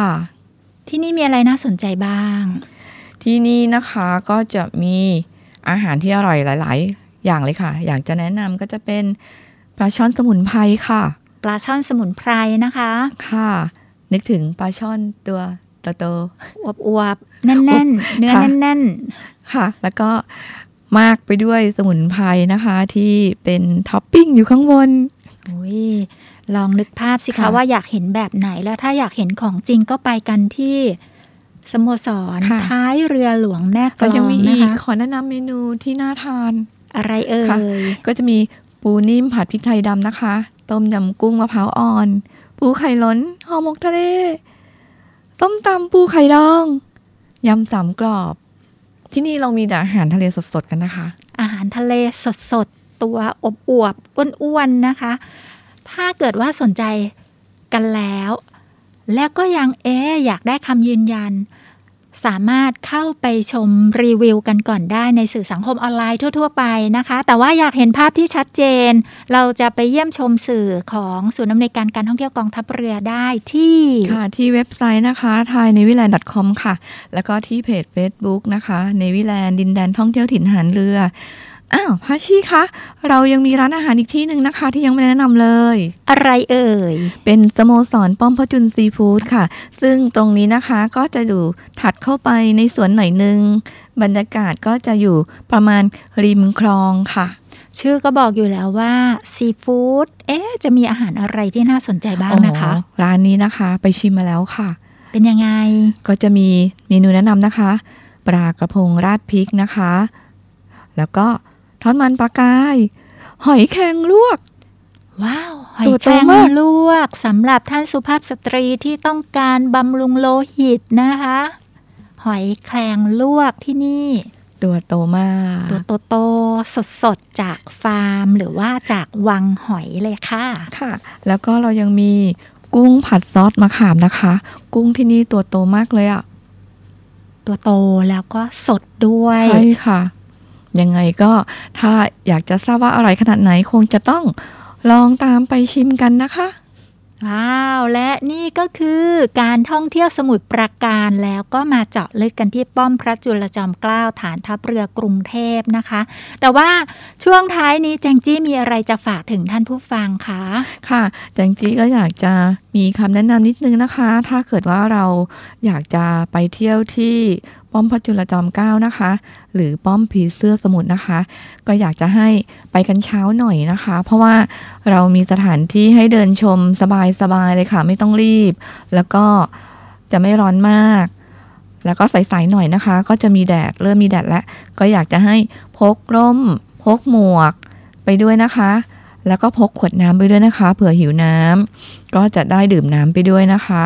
ที่นี่มีอะไรน่าสนใจบ้าง ที่นี่นะคะก็จะมีอาหารที่อร่อยหลาย ๆ อย่างเลยค่ะ อยากจะแนะนำก็จะเป็นปลาช่อนสมุนไพรค่ะ ปลาช่อนสมุนไพรนะคะ ค่ะ นึกถึงปลาช่อนตัวโตอวบๆแน่นๆ เนื้อค่ะแน่นๆ ค่ะ แล้วก็ มากไปด้วยสมุนไพรนะคะที่เป็นท็อปปิ้งอยู่ข้างบนๆโอ้ยลองนึกภาพสิคะค่ะว่าอยากเห็นแบบไหนแล้วถ้าอยากเห็นของจริงก็ไปกันที่สโมสรค่ะท้ายเรือหลวงแม่กลก็องยังมีนะอีกคะขอแนะนำเมนูที่น่าทาน อะไรเอ่ยค่ะก็จะมีปูนิ่มผัดพริกไทยดำนะคะ ต้มยำกุ้งมะพร้าวอ่อน ปูไข่ล้นห่อหมกทะเลต้มตำปูไข่ดองยำสามกรอบ ที่นี่เรามีแต่อาหารทะเลสดๆกันนะคะ อาหารทะเลสดๆ ตัวอบอวบอ้วนๆนะคะ ถ้าเกิดว่าสนใจกันแล้ว แล้วก็ยังเอ๊ะอยากได้คำยืนยัน สามารถเข้าไปชมรีวิวกันก่อนได้ในสื่อสังคมออนไลน์ทั่ว ๆ ไปนะคะ แต่ว่าอยากเห็นภาพที่ชัดเจน เราจะไปเยี่ยมชมสื่อของศูนย์อำนวยการการท่องเที่ยวกองทัพเรือได้ที่ค่ะที่เว็บไซต์นะคะ thainewiland.com ค่ะ แล้วก็ที่เพจ Facebook นะคะ n a v y l a n d ดินแดนท่องเที่ยวถิ่นหานเรือ อ้าวพาชีคะ เรายังมีร้านอาหารอีกที่หนึ่งนะคะ ที่ยังไม่แนะนำเลย อะไรเอ่ย เป็นสโมสรป้อมพระจุลซีฟู้ดค่ะ ซึ่งตรงนี้นะคะก็จะอยู่ถัดเข้าไปในสวนหน่อยหนึง บรรยากาศก็จะอยู่ประมาณริมคลองค่ะ ชื่อก็บอกอยู่แล้วว่าซีฟู้ดเอ๊ะจะมีอาหารอะไรที่น่าสนใจบ้างนะคะอ๋อร้านนี้นะคะไปชิมมาแล้วค่ะ เป็นยังไง ก็จะมีเมนูแนะนำนะคะ ปลากระพงราดพริกนะคะ แล้วก็ ทอดมันปลากาย หอยแครงลวก ว้าว หอยตัวแคโตรงมากลวกสำหรับท่านสุภาพสตรีที่ต้องการบำรุงโลหิตนะคะ หอยแครงลวกที่นี่ ตัวโตมาก ตัวโตๆสดๆจากฟาร์ม หรือว่าจากวังหอยเลยค่ะ ค่ะ แล้วก็เรายังมีกุ้งผัดซอสมะขามนะคะ กุ้งที่นี่ตัวโตมากเลยอะ่ะ ตัวโตแล้วก็สดด้วย ใช่ค่ะ ยังไงก็ถ้าอยากจะทราบว่าอร่อยขนาดไหนคงจะต้องลองตามไปชิมกันนะคะว้าวและนี่ก็คือการท่องเที่ยวสมุทรปราการแล้วก็มาเจาะลึกกันที่ป้อมพระจุลจอมเกล้าฐานทัพเรือกรุงเทพนะคะ แต่ว่าช่วงท้ายนี้แจงจี้มีอะไรจะฝากถึงท่านผู้ฟังคะค่ะจังจีก็อยากจะมีคำแนะนำนิดนึงนะคะ ถ้าเกิดว่าเราอยากจะไปเที่ยวที่ป้อมพระจุลจอมเกล้านะคะ หรือป้อมผีเสื้อสมุทรนะคะ ก็อยากจะให้ไปกันเช้าหน่อยนะคะ เพราะว่าเรามีสถานที่ให้เดินชมสบายๆเลยค่ะ ไม่ต้องรีบ แล้วก็จะไม่ร้อนมาก แล้วก็ใสๆหน่อยนะคะ ก็จะมีแดดเริ่มมีแดดแล้ว ก็อยากจะให้พกร่ม พกหมวกไปด้วยนะคะ แล้วก็พกขวดน้ำไปด้วยนะคะ เผื่อหิวน้ำก็จะได้ดื่มน้ำไปด้วยนะคะ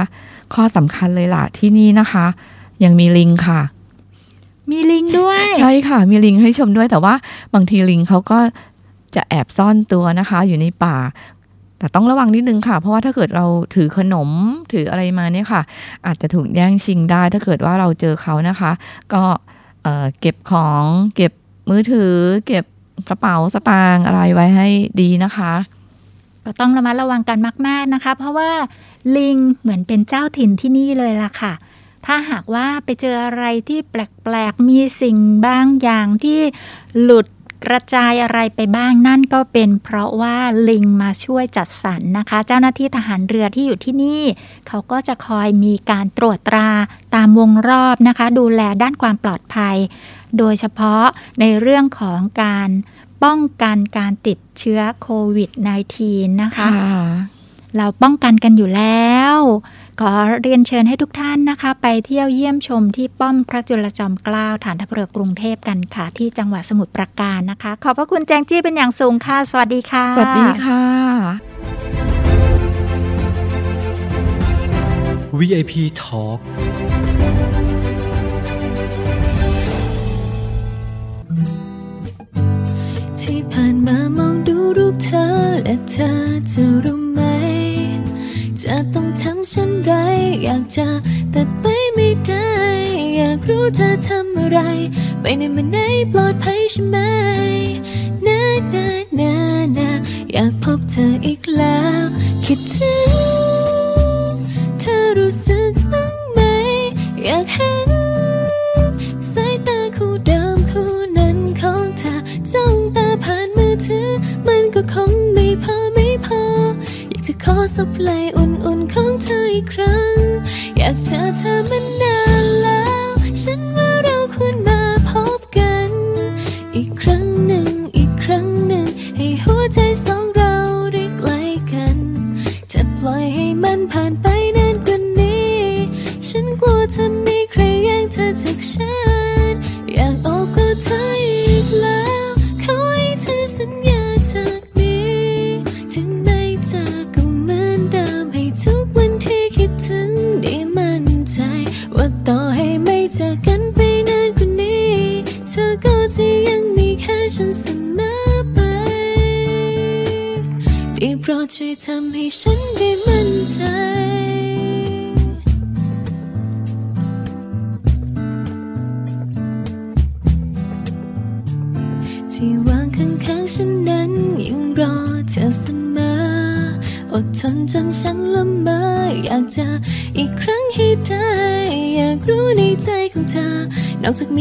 ข้อสำคัญเลยล่ะที่นี่นะคะ ยังมีลิงค่ะ มีลิงด้วย ใช่ค่ะ มีลิงให้ชมด้วยแต่ว่าบางทีลิงเขาก็จะแอบซ่อนตัวนะคะ อยู่ในป่า แต่ต้องระวังนิดนึงค่ะ เพราะว่าถ้าเกิดเราถือขนมถืออะไรมาเนี่ยค่ะ อาจจะถูกแย่งชิงได้ ถ้าเกิดว่าเราเจอเขานะคะ ก็เอ่อเก็บของเก็บมือถือ เก็บ กระเป๋าสตางค์อะไรไว้ให้ดีนะคะ ก็ต้องระมัดระวังกันมาก ๆนะคะ เพราะว่าลิงเหมือนเป็นเจ้าถิ่นที่นี่เลยล่ะค่ะ ถ้าหากว่าไปเจออะไรที่แปลก ๆ มีสิ่งบางอย่างที่หลุดกระจายอะไรไปบ้างนั่นก็เป็นเพราะว่าลิงมาช่วยจัดสรรนะคะ เจ้าหน้าที่ทหารเรือที่อยู่ที่นี่ เขาก็จะคอยมีการตรวจตราตามวงรอบนะคะ ดูแลด้านความปลอดภัย โดยเฉพาะในเรื่องของการ ป้องกันการติดเชื้อโควิด -19 นะคะ เราป้องกันกันอยู่แล้ว ขอเรียนเชิญให้ทุกท่านนะคะ ไปเที่ยวเยี่ยมชมที่ป้อมพระจุลจอมเกล้าฐานทัพเรือกรุงเทพกันค่ะ ที่จังหวัดสมุทรปราการนะคะ ขอบพระคุณแจงจี้เป็นอย่างสูงค่ะ สวัสดีค่ะ สวัสดีค่ะ VIP Talk านมามองดูรูปเธอและเธอจะรู้ไหม จะต้องทำเช่นไร อยากจะแต่ไปไม่ได้ อยากรู้เธอทำอะไร ไปในมันไหนปลอดภัยใช่ไหมนานานานาอยากพบเธออีกแล้ว สับไหลอุ่นๆของเธออีกครั้ง อยากเจอเธอมาน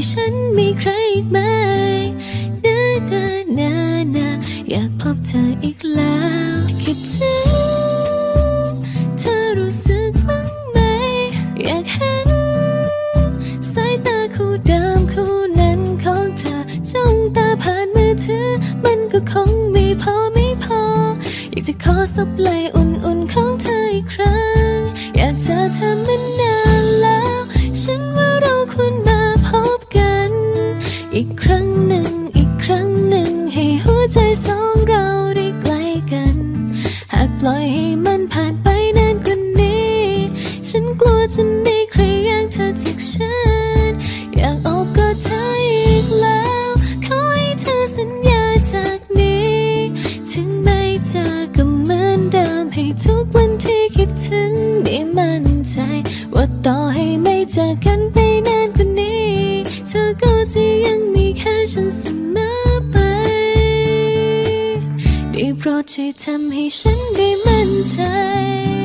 ฉันมีใคร ได้โปรดช่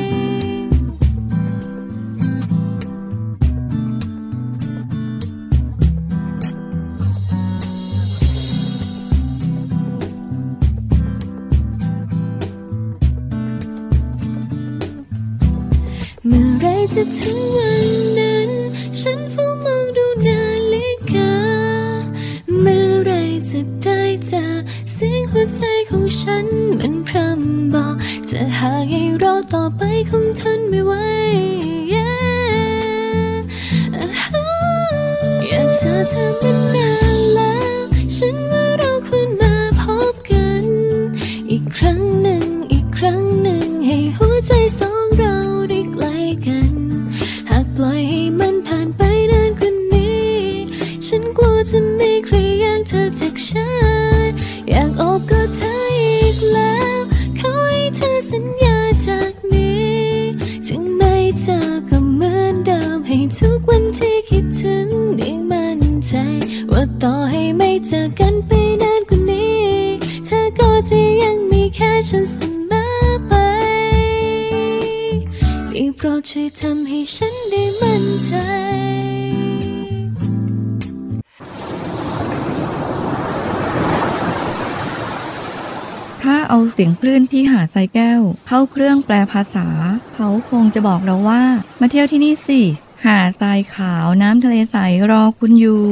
ภาษา เขาคงจะบอกเราว่า มาเที่ยวที่นี่สิ หาดทรายขาวน้ำทะเลใสรอคุณอยู่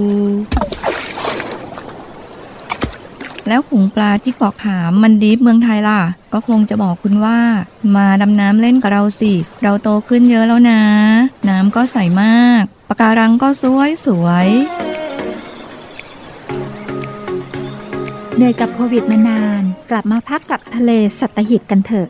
แล้วขุงปลาที่เกาะขามมันดีฟเมืองไทยล่ะ ก็คงจะบอกคุณว่า มาดำน้ำเล่นกับเราสิ เราโตขึ้นเยอะแล้วนะ น้ำก็ใสมากปะการังก็สวยสวยเหนื่อยกับโควิดมานาน กลับมาพักกับทะเลสัตหิบกันเถอะ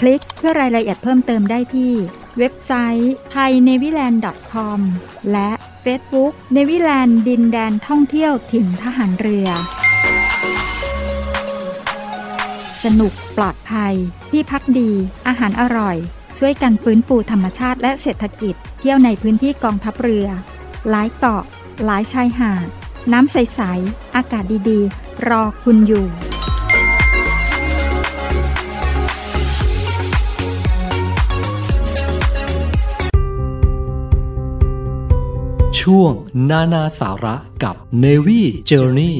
คลิกเพื่อรายละเอียดเพิ่มเติมได้ที่ เว็บไซต์ thainewiland.com และ Facebook เนวิแลนด์ดินแดนท่องเที่ยวถิ่นทหารเรือ สนุกปลอดภัย ที่พักดี อาหารอร่อย ช่วยกันฟื้นฟูธรรมชาติและเศรษฐกิจ เที่ยวในพื้นที่กองทัพเรือ หลายเกาะ หลายชายหาด น้ำใส ๆ อากาศดี ๆ รอคุณอยู่ ช่วงนานาสาระกับ Navy Journey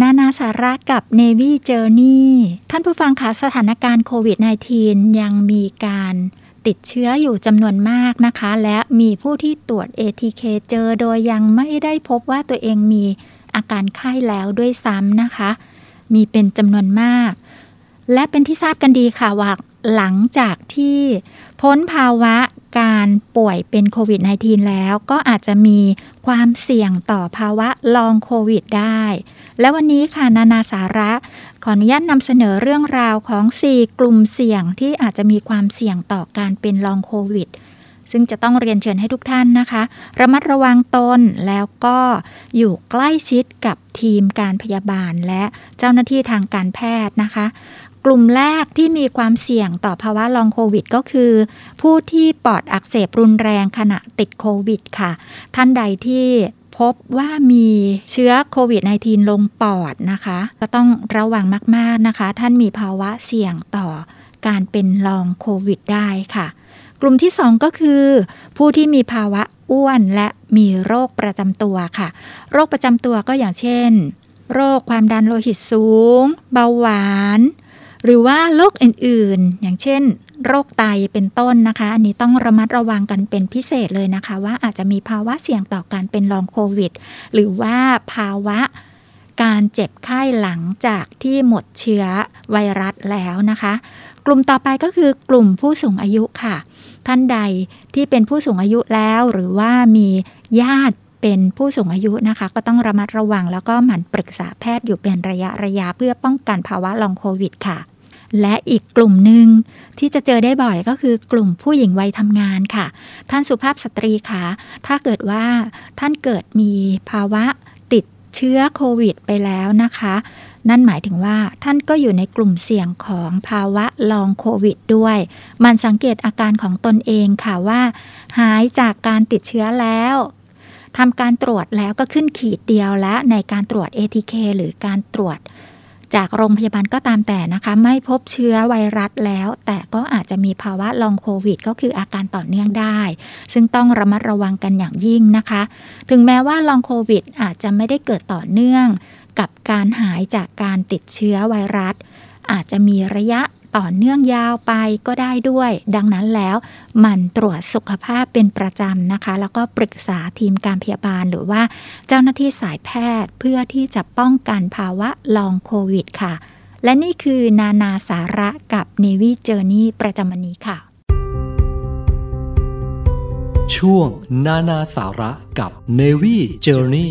นานาสาระกับ Navy Journey ท่านผู้ฟังคะสถานการณ์โควิด -19 ยังมีการติดเชื้ออยู่จำนวนมากนะคะ และมีผู้ที่ตรวจ ATK เจอโดยยังไม่ได้พบว่าตัวเองมีอาการไข้แล้วด้วยซ้ำนะคะ มีเป็นจำนวนมาก และเป็นที่ทราบกันดีค่ะว่าหลังจากที่พ้นภาวะ การป่วยเป็นโควิด -19 แล้ว ก็อาจจะมีความเสี่ยงต่อภาวะลองโควิดได้ และวันนี้ค่ะนานาสาระ ขออนุญาตนำเสนอเรื่องราวของ 4 กลุ่มเสี่ยงที่อาจจะมีความเสี่ยงต่อการเป็นลองโควิดซึ่งจะต้องเรียนเชิญให้ทุกท่านนะคะ ระมัดระวังตนแล้วก็อยู่ใกล้ชิดกับทีมการพยาบาลและเจ้าหน้าที่ทางการแพทย์นะคะ กลุ่มแรกที่มีความเสี่ยงต่อภาวะลองโควิด ก็คือ ผู้ที่ปอดอักเสบรุนแรงขณะติดโควิดค่ะ ท่านใดที่พบว่ามีเชื้อโควิด -19 ลงปอดนะคะ ก็ต้องระวังมากๆนะคะ ท่านมีภาวะเสี่ยงต่อการเป็นลองโควิดได้ค่ะ กลุ่มที่ 2 ก็คือ ผู้ที่มีภาวะอ้วนและมีโรคประจำตัวค่ะ โรคประจำตัวก็อย่างเช่น โรคความดันโลหิตสูง เบาหวาน หรือว่าโรคอื่นๆ อย่างเช่น โรคไตเป็นต้นนะคะ อันนี้ต้องระมัดระวังกันเป็นพิเศษเลยนะคะ ว่าอาจจะมีภาวะเสี่ยงต่อการเป็นลองโควิด หรือว่าภาวะการเจ็บไข้หลังจากที่หมดเชื้อไวรัสแล้วนะคะ กลุ่มต่อไปก็คือกลุ่มผู้สูงอายุค่ะ ท่านใดที่เป็นผู้สูงอายุแล้วหรือว่ามีญาติเป็นผู้สูงอายุนะคะ ก็ต้องระมัดระวังแล้วก็หมั่นปรึกษาแพทย์อยู่เป็นระยะระยะเพื่อป้องกันภาวะลองโควิดค่ะ และอีกกลุ่มหนึ่งที่จะเจอได้บ่อยก็คือกลุ่มผู้หญิงวัยทำงานค่ะ ท่านสุภาพสตรีคะถ้าเกิดว่าท่านเกิดมีภาวะติดเชื้อโควิดไปแล้วนะคะ นั่นหมายถึงว่าท่านก็อยู่ในกลุ่มเสี่ยงของภาวะลองโควิดด้วย มันสังเกตอาการของตนเองค่ะว่า หายจากการติดเชื้อแล้วทำการตรวจแล้วก็ขึ้นขีดเดียวและในการตรวจ ATK หรือการตรวจ จากโรงพยาบาลก็ตามแต่นะคะ ไม่พบเชื้อไวรัสแล้ว แต่ก็อาจจะมีภาวะลองโควิด ก็คืออาการต่อเนื่องได้ ซึ่งต้องระมัดระวังกันอย่างยิ่งนะคะ ถึงแม้ว่าลองโควิด อาจจะไม่ได้เกิดต่อเนื่อง กับการหายจากการติดเชื้อไวรัส อาจจะมีระยะ ต่อเนื่องยาวไปก็ได้ด้วย ดังนั้นแล้วหมันตรวจสุขภาพเป็นประจำนะคะ แล้วก็ปรึกษาทีมการพยาบาลหรือว่าเจ้าหน้าที่สายแพทย์เพื่อที่จะป้องกันภาวะลองโควิดค่ะ และนี่คือนานาสาระกับ Navy Journey ประจำวันนี้ค่ะ ช่วงนานาสาระกับ Navy Journey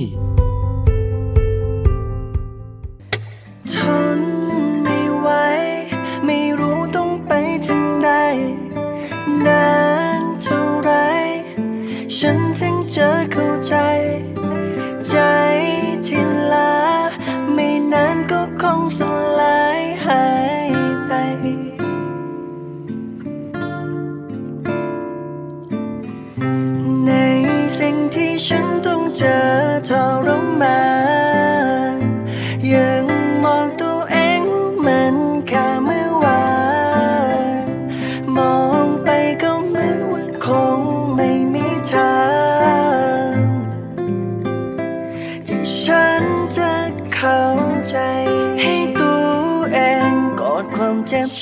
ฉันถึงจะเข้าใจ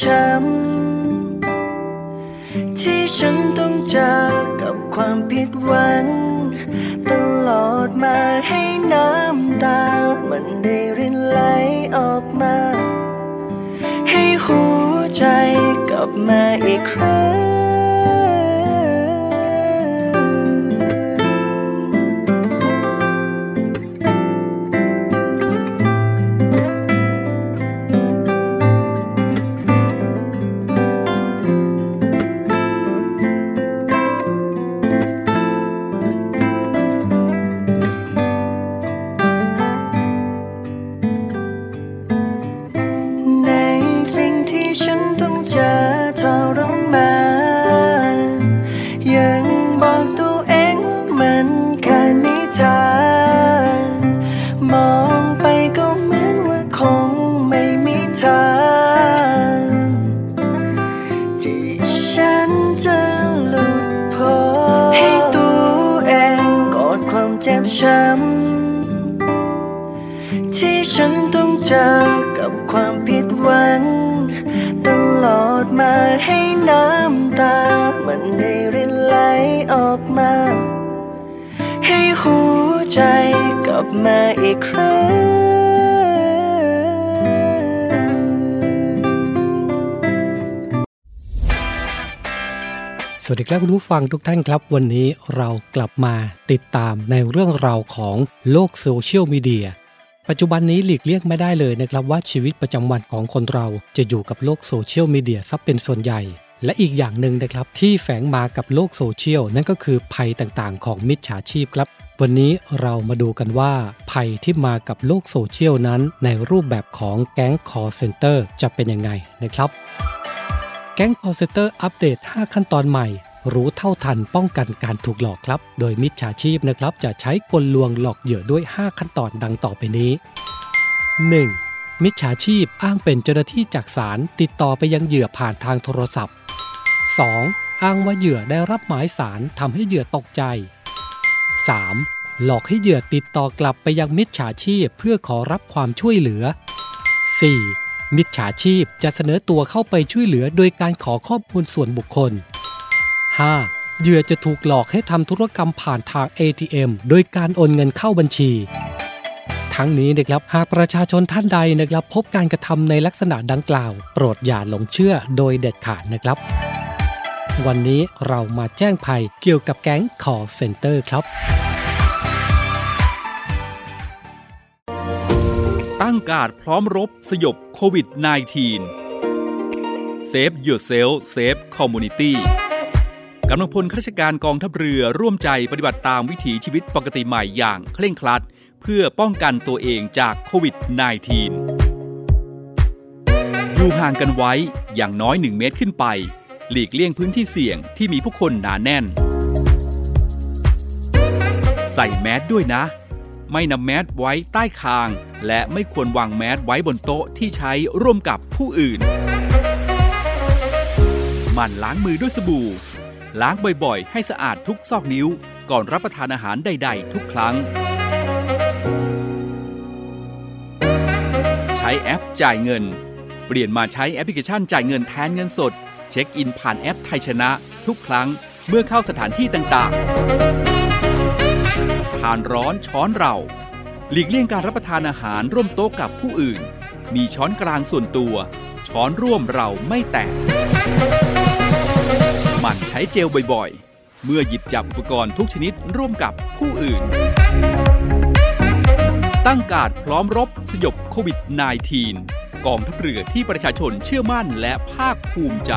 ช้ำ ที่ฉันต้องเจอกับความผิดหวัง ตลอดมาให้น้ำตา มันได้รินไหลออกมา ให้หัวใจกลับมาอีกครั้ง วามผิดหวังตลอดมาให้น้ำตา มันได้รินไหลออกมา ให้หัวใจกลับมาอีกครั้งสวัสดีครับคุณผู้ฟังทุกท่านครับ วันนี้เรากลับมาติดตามในเรื่องราวของโลกโซเชียลมีเดีย ปัจจุบันนี้หลีกเลี่ยงไม่ได้เลยนะครับว่าชีวิตประจำวันของคนเราจะอยู่กับโลกโซเชียลมีเดียซะเป็นส่วนใหญ่ และอีกอย่างหนึ่งนะครับที่แฝงมากับโลกโซเชียลนั่นก็คือภัยต่างๆ ของมิจฉาชีพครับ วันนี้เรามาดูกันว่า ภัยที่มากับโลกโซเชียลนั้น ในรูปแบบของแก๊งคอลเซ็นเตอร์จะเป็นยังไงนะครับ แก๊งคอลเซ็นเตอร์อัปเดต 5 ขั้นตอนใหม่ รู้เท่าทันป้องกันการถูกหลอกครับ โดยมิจฉาชีพนะครับ จะใช้กลลวงหลอกเหยื่อด้วย 5 ขั้นตอนดังต่อไปนี้ 1. มิจฉาชีพอ้างเป็นเจ้าหน้าที่จากศาลติดต่อไปยังเหยื่อผ่านทางโทรศัพท์ 2. อ้างว่าเหยื่อได้รับหมายสารทำให้เหยื่อตกใจ 3. หลอกให้เหยื่อติดต่อกลับไปยังมิจฉาชีพเพื่อขอรับความช่วยเหลือ 4. มิจฉาชีพจะเสนอตัวเข้าไปช่วยเหลือโดยการขอข้อมูลส่วนบุคคล 5. เหยื่อจะถูกหลอกให้ทำธุรกรรมผ่านทาง ATM โดยการโอนเงินเข้าบัญชี ทั้งนี้นะครับหากประชาชนท่านใดนะครับ พบการกระทำในลักษณะดังกล่าว โปรดอย่าหลงเชื่อโดยเด็ดขาดนะครับ วันนี้เรามาแจ้งภัยเกี่ยวกับแก๊ง call center ครับ ตั้งการดพร้อมรบสยบโควิด -19 Save Yourself Save Community กำลังพลข้าราชการกองทัพเรือร่วมใจปฏิบัติตามวิถีชีวิตปกติใหม่อย่างเคร่งครัด เพื่อป้องกันตัวเองจากโควิด -19 อยู่ห่างกันไว้อย่างน้อย 1 เมตรขึ้นไป หลีกเลี่ยงพื้นที่เสี่ยงที่มีผู้คนหนาแน่น ใส่แมสด้วยนะ ไม่นำแมสไว้ใต้คาง และไม่ควรวางแมสไว้บนโต๊ะที่ใช้ร่วมกับผู้อื่น หมั่นล้างมือด้วยสบู่ ล้างบ่อยๆ ให้สะอาดทุกซอกนิ้ว ก่อนรับประทานอาหารใด ๆ ทุกครั้ง ใช้แอปจ่ายเงิน เปลี่ยนมาใช้แอปพลิเคชันจ่ายเงินแทนเงินสด เช็คอินผ่านแอปไทยชนะ ทุกครั้งเมื่อเข้าสถานที่ต่างๆ ทานร้อนช้อนเรา หลีกเลี่ยงการรับประทานอาหารร่วมโต๊ะกับผู้อื่น มีช้อนกลางส่วนตัว ช้อนร่วมเราไม่แตก มันใช้เจลบ่อยๆ เมื่อหยิบจับอุปกรณ์ทุกชนิดร่วมกับผู้อื่น ตั้งการดพร้อมรบสยบโควิด -19 กองทัพเรือที่ประชาชนเชื่อมั่นและภาคภูมิใจ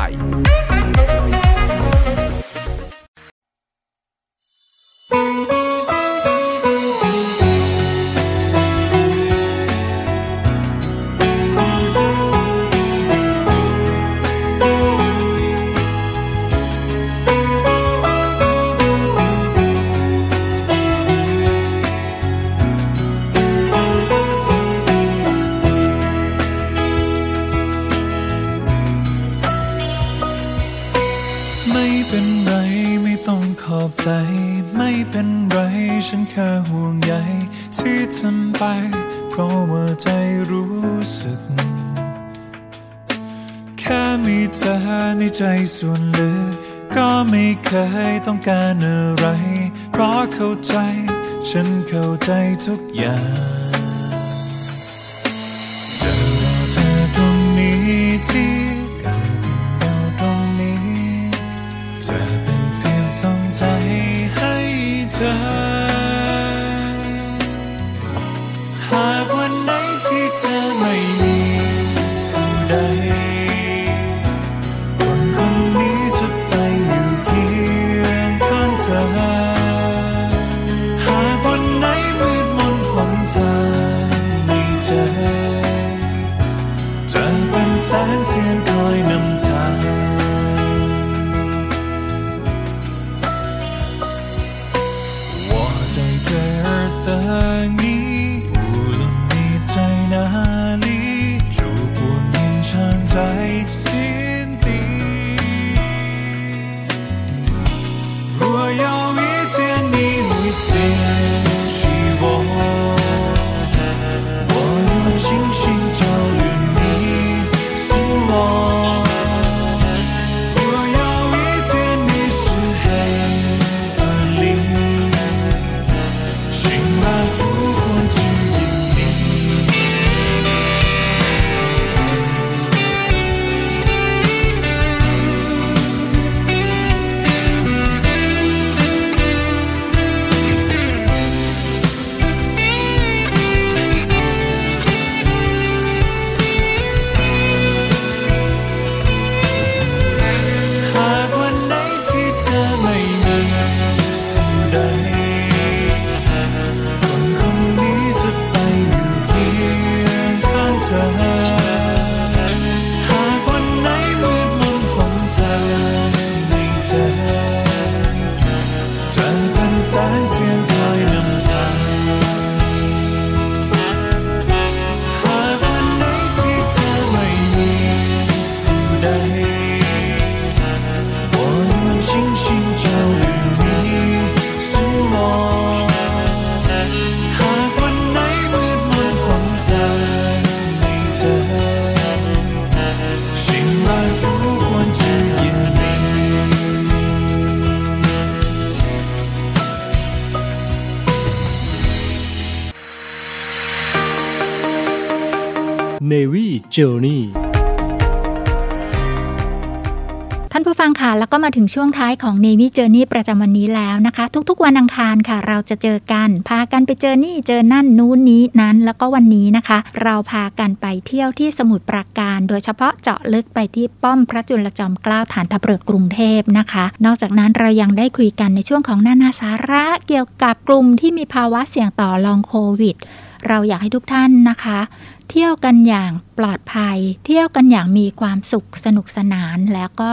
Navy Journey ท่านผู้ฟังค่ะ แล้วก็มาถึงช่วงท้ายของ Navy Journey ประจำวันนี้แล้วนะคะ ทุกๆ วันอังคารค่ะ เราจะเจอกัน พากันไปเจอนี่เจอนั่นนู้นนี้นั้น แล้วก็วันนี้นะคะ เราพากันไปเที่ยวที่สมุทรปราการ โดยเฉพาะเจาะลึกไปที่ป้อมพระจุลจอมเกล้าฐานทัพเรือกรุงเทพนะคะ นอกจากนั้นเรายังได้คุยกันในช่วงของนานาสาระเกี่ยวกับกลุ่มที่มีภาวะเสี่ยงต่อลองโควิดเราอยากให้ทุกท่านนะคะ เที่ยวกันอย่างปลอดภัย เที่ยวกันอย่างมีความสุขสนุกสนานแล้วก็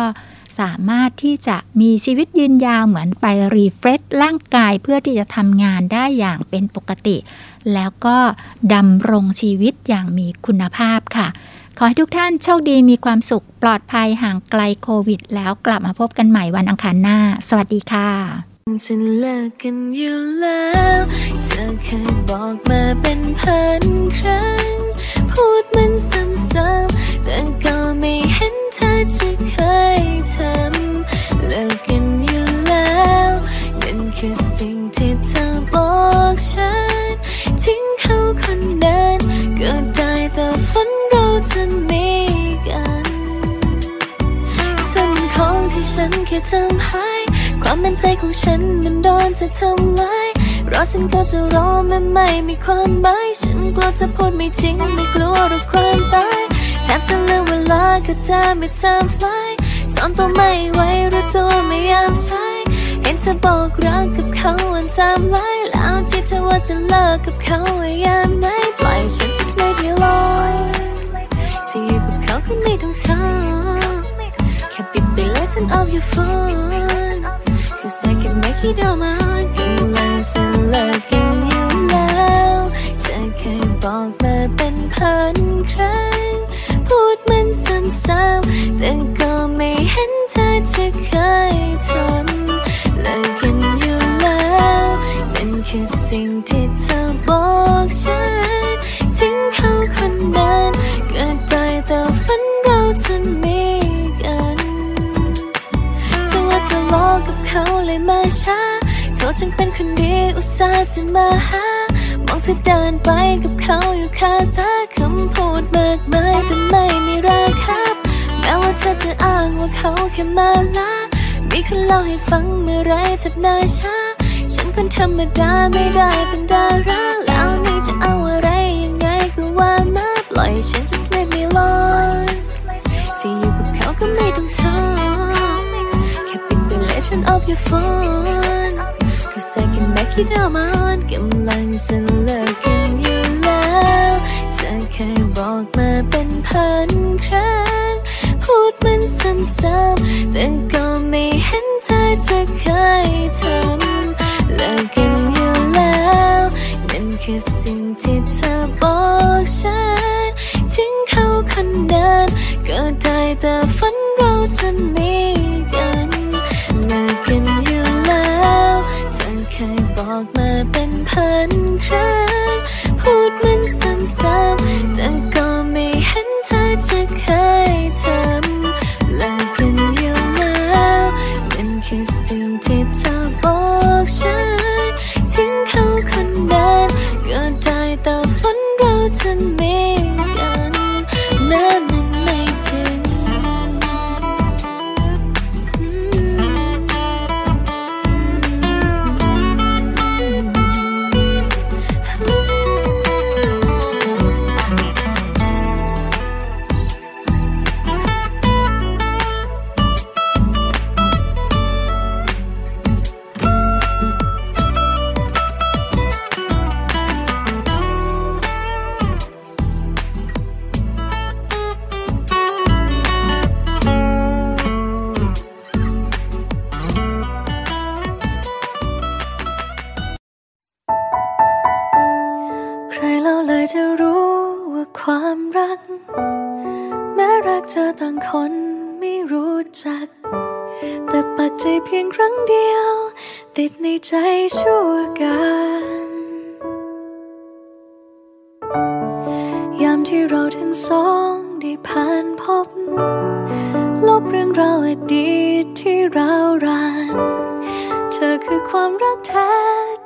สามารถที่จะมีชีวิตยืนยาวเหมือนไปรีเฟรชร่างกายเพื่อที่จะทำงานได้อย่างเป็นปกติ แล้วก็ดำรงชีวิตอย่างมีคุณภาพค่ะ ขอให้ทุกท่านโชคดีมีความสุขปลอดภัยห่างไกลโควิด แล้วกลับมาพบกันใหม่วันอังคารหน้า สวัสดีค่ะ จะเลิกกันอยู่แล้วเธอเคยบอกมาเป็นพันครั้ง พูดมันซ้ำๆแต่ก็ไม่เห็นเธอจะเคยทำเลิกกันอยู่แล้วนั่นคือสิ่งที่เธอบอกฉัน ทิ้งเขาคนนั้นก็ได้แต่ฝันเราจะมีกันเธอเป็นของที่ฉันแค่ทำให้ ความมั่นใจของฉันมันโดนจะทำลายรอฉันก็จะรอแม้ไม่มีความหมายฉันกลัวจะพูดไม่จริงไม่กลัวหรอกความตายแทบจะลืมเวลาก็ตามไม่ทำลายตอนตัวไม่ไหวหรือตัวไม่ยอมใช้เห็นเธอบอกรักกับเขาวันทำลายแล้วที่เธอว่าจะเลิกกับเขาไว้ยามไหนปล่อยฉันสักเล็กลอยจะอยู่กับเขาก็ไม่ต้องทำแค่ปิดไปเลย turn off your phone Cause I can make it all my own กำลังจะเลิกกันอยู่แล้วเธอเคยบอกมาเป็นพันครั้ง พูดมันซ้ำๆแต่ก็ไม่เห็นเธอจะเคย เธอจึงเป็นคนดีอุตส่าห์จะมาหา มองเธอเดินไปกับเขาอยู่คาตาคำพูดมากมายแต่ไม่มีราคาแม้ว่าเธอจะอ้างว่าเขาแค่มาลามีคนเล่าให้ฟังเมื่อไรทับหน้าช้า ฉันคนธรรมดาไม่ได้เป็นดาราแล้วนี่จะเอาอะไรยังไงก็ว่ามาปล่อยฉัน just let me alone ที่อยู่กับเขาก็ไม่ต้องทนแค่ปิดไปเลย turn off your phone cause I can make it on my own กำลังจะเลิกกันอยู่แล้วเธอเคยบอกมาเป็นพันครั้ง พูดมันซ้ำๆแต่ก็ไม่เห็นเธอจะเคยทำเลิกกันอยู่แล้วนั่นคือสิ่งที่เธอบอกฉันทิ้งเขาคนนั้นก็ได้แต่ฝันเราจะมี กแท้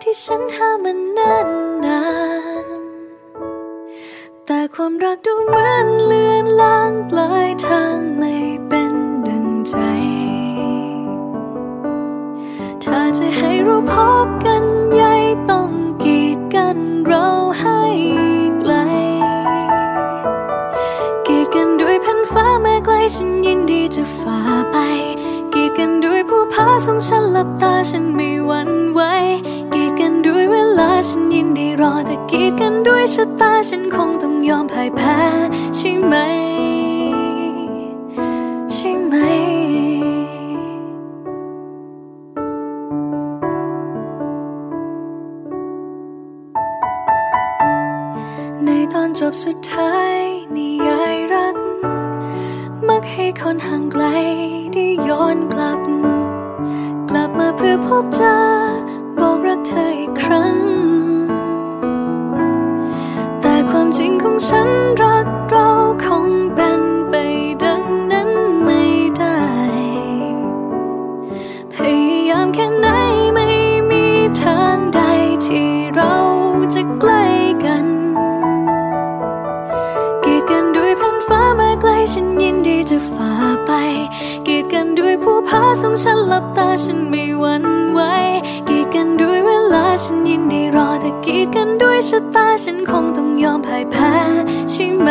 ที่ฉันหามันนานนานแต่ความรักดูเหมือนเลือนลางปลายทางไม่เป็นดังใจ ถ้าจะให้เราพบกันใหญ่ต้องกีดกันเราให้ไกล กีดกันด้วยแผ่นฟ้าแม้ไกลฉันยินดีจะฝ่าไป กีดกันด้วยผู้พาส่งฉันหลับตาฉันม่หวั่น ไหวกีดกันด้วยเวลาฉันยินดีรอ แต่กีดกันด้วยชะตาฉันคงต้องยอมพ่ายแพ้ใช่ไหม ใช่ไหม ในตอนจบสุดท้ายนิยายรัก มักให้คนห่างไกลได้ย้อนกลับ กลับมาเพื่อพบเจอ เธออีกครั้ง แต่ความจริงของฉันรักเราคงเป็นไปดังนั้นไม่ได้ พยายามแค่ไหนไม่มีทางใดที่เราจะใกล้กัน กีดกันด้วยแผ่นฟ้าม้ไกลฉันยินดีจะฝ่าไป กีดกันด้วยผู้พาส่งฉันหลับตาฉันไม่ แต่กีดกันด้วยชะตาฉันคงต้องยอมพ่ายแพ้ใช่ไหม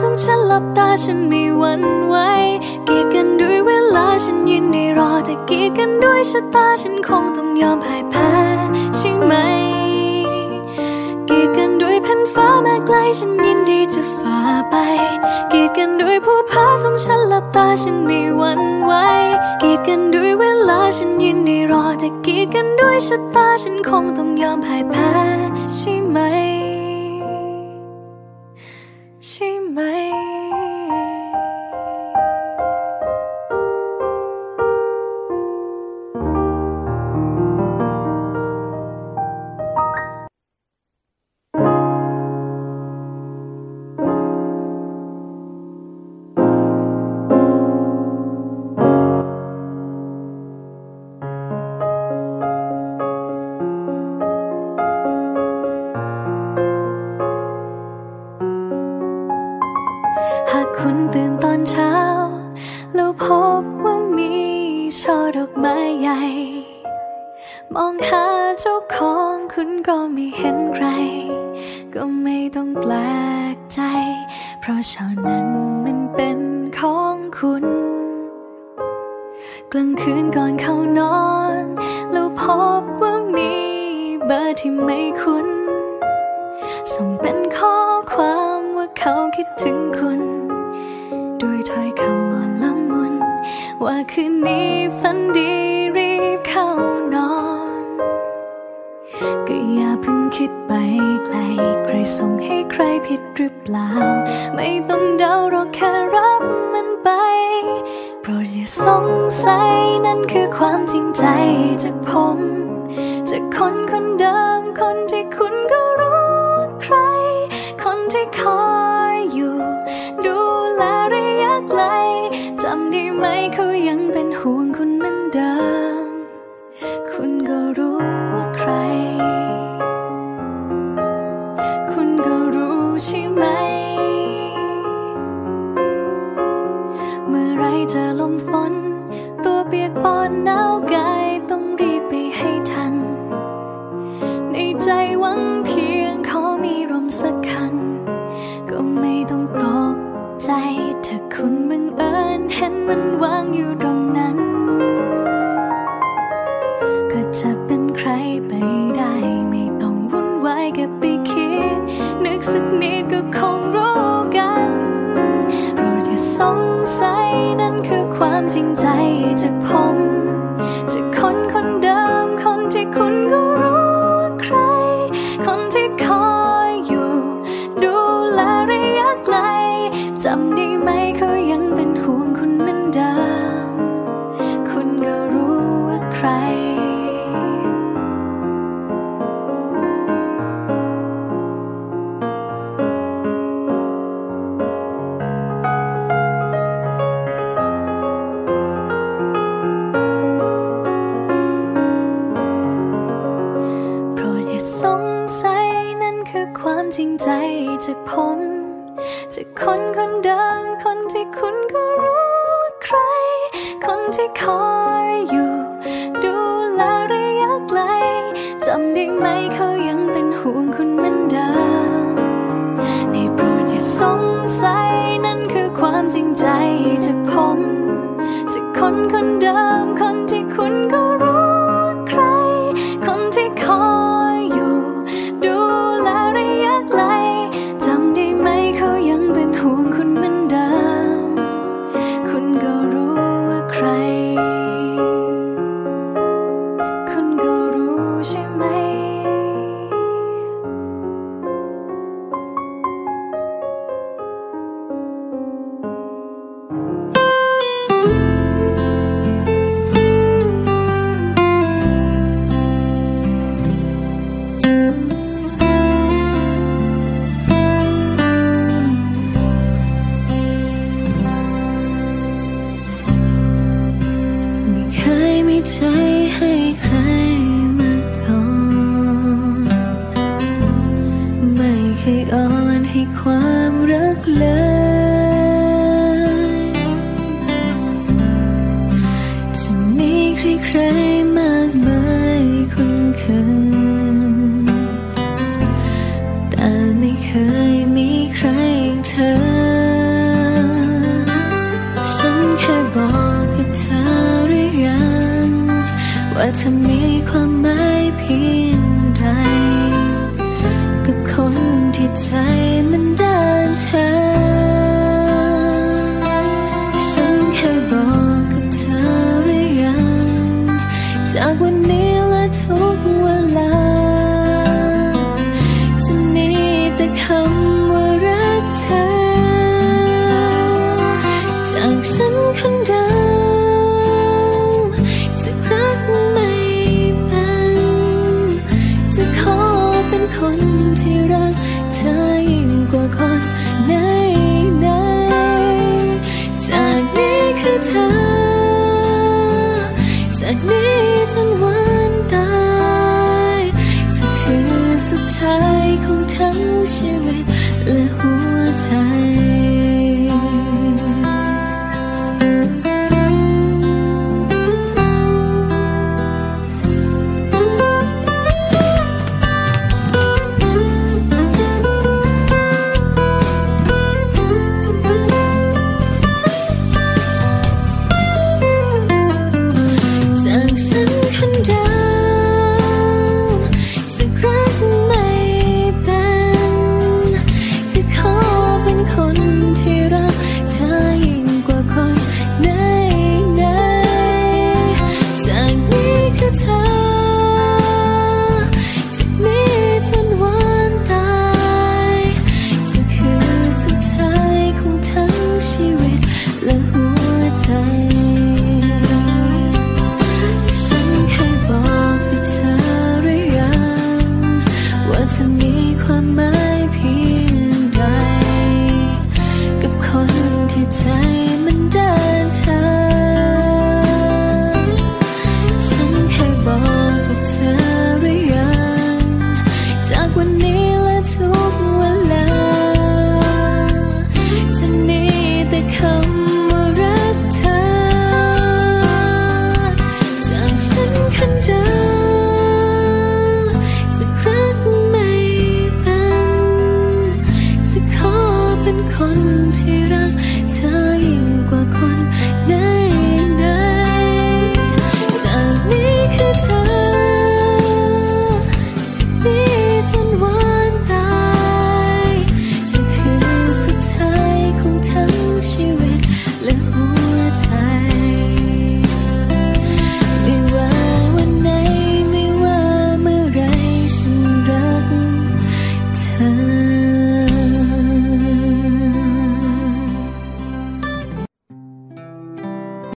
สองฉันหลับตาฉันไม่หวั่นไหวกีดกันด้วยเวลาฉันยินดีรอ แต่กีดกันด้วยชะตาฉันคงต้องยอมพ่ายแพ้ใช่ไหม กีดกันด้วยแผ่นฟ้าแม้ไกลฉันยินดีจะฝ่าไป กีดกันด้วยผู้พาสองฉันหลับตาฉันไม่หวั่นไหวกีดกันด้วยเวลาฉันยินดีรอ แต่กีดกันด้วยชะตาฉันคงต้องยอมพ่ายแพ้ใช่ไหม ก็อย่าเพิ่งคิดไปไกล ใครส่งให้ใครผิดหรือเปล่า ไม่ต้องเดาเราแค่รับมันไป โปรดอย่าสงสัยนั่นคือความจริงใจจากผม จากคนคนเดิม เห็นมันวางอยู่ตรงนั้น ก็จะเป็นใครไปได้ ไม่ต้องวุ่นวายกับไปคิด นึกสักนิดก็ ใจจะพมจะคนคนเดิม ทั้งชีวิต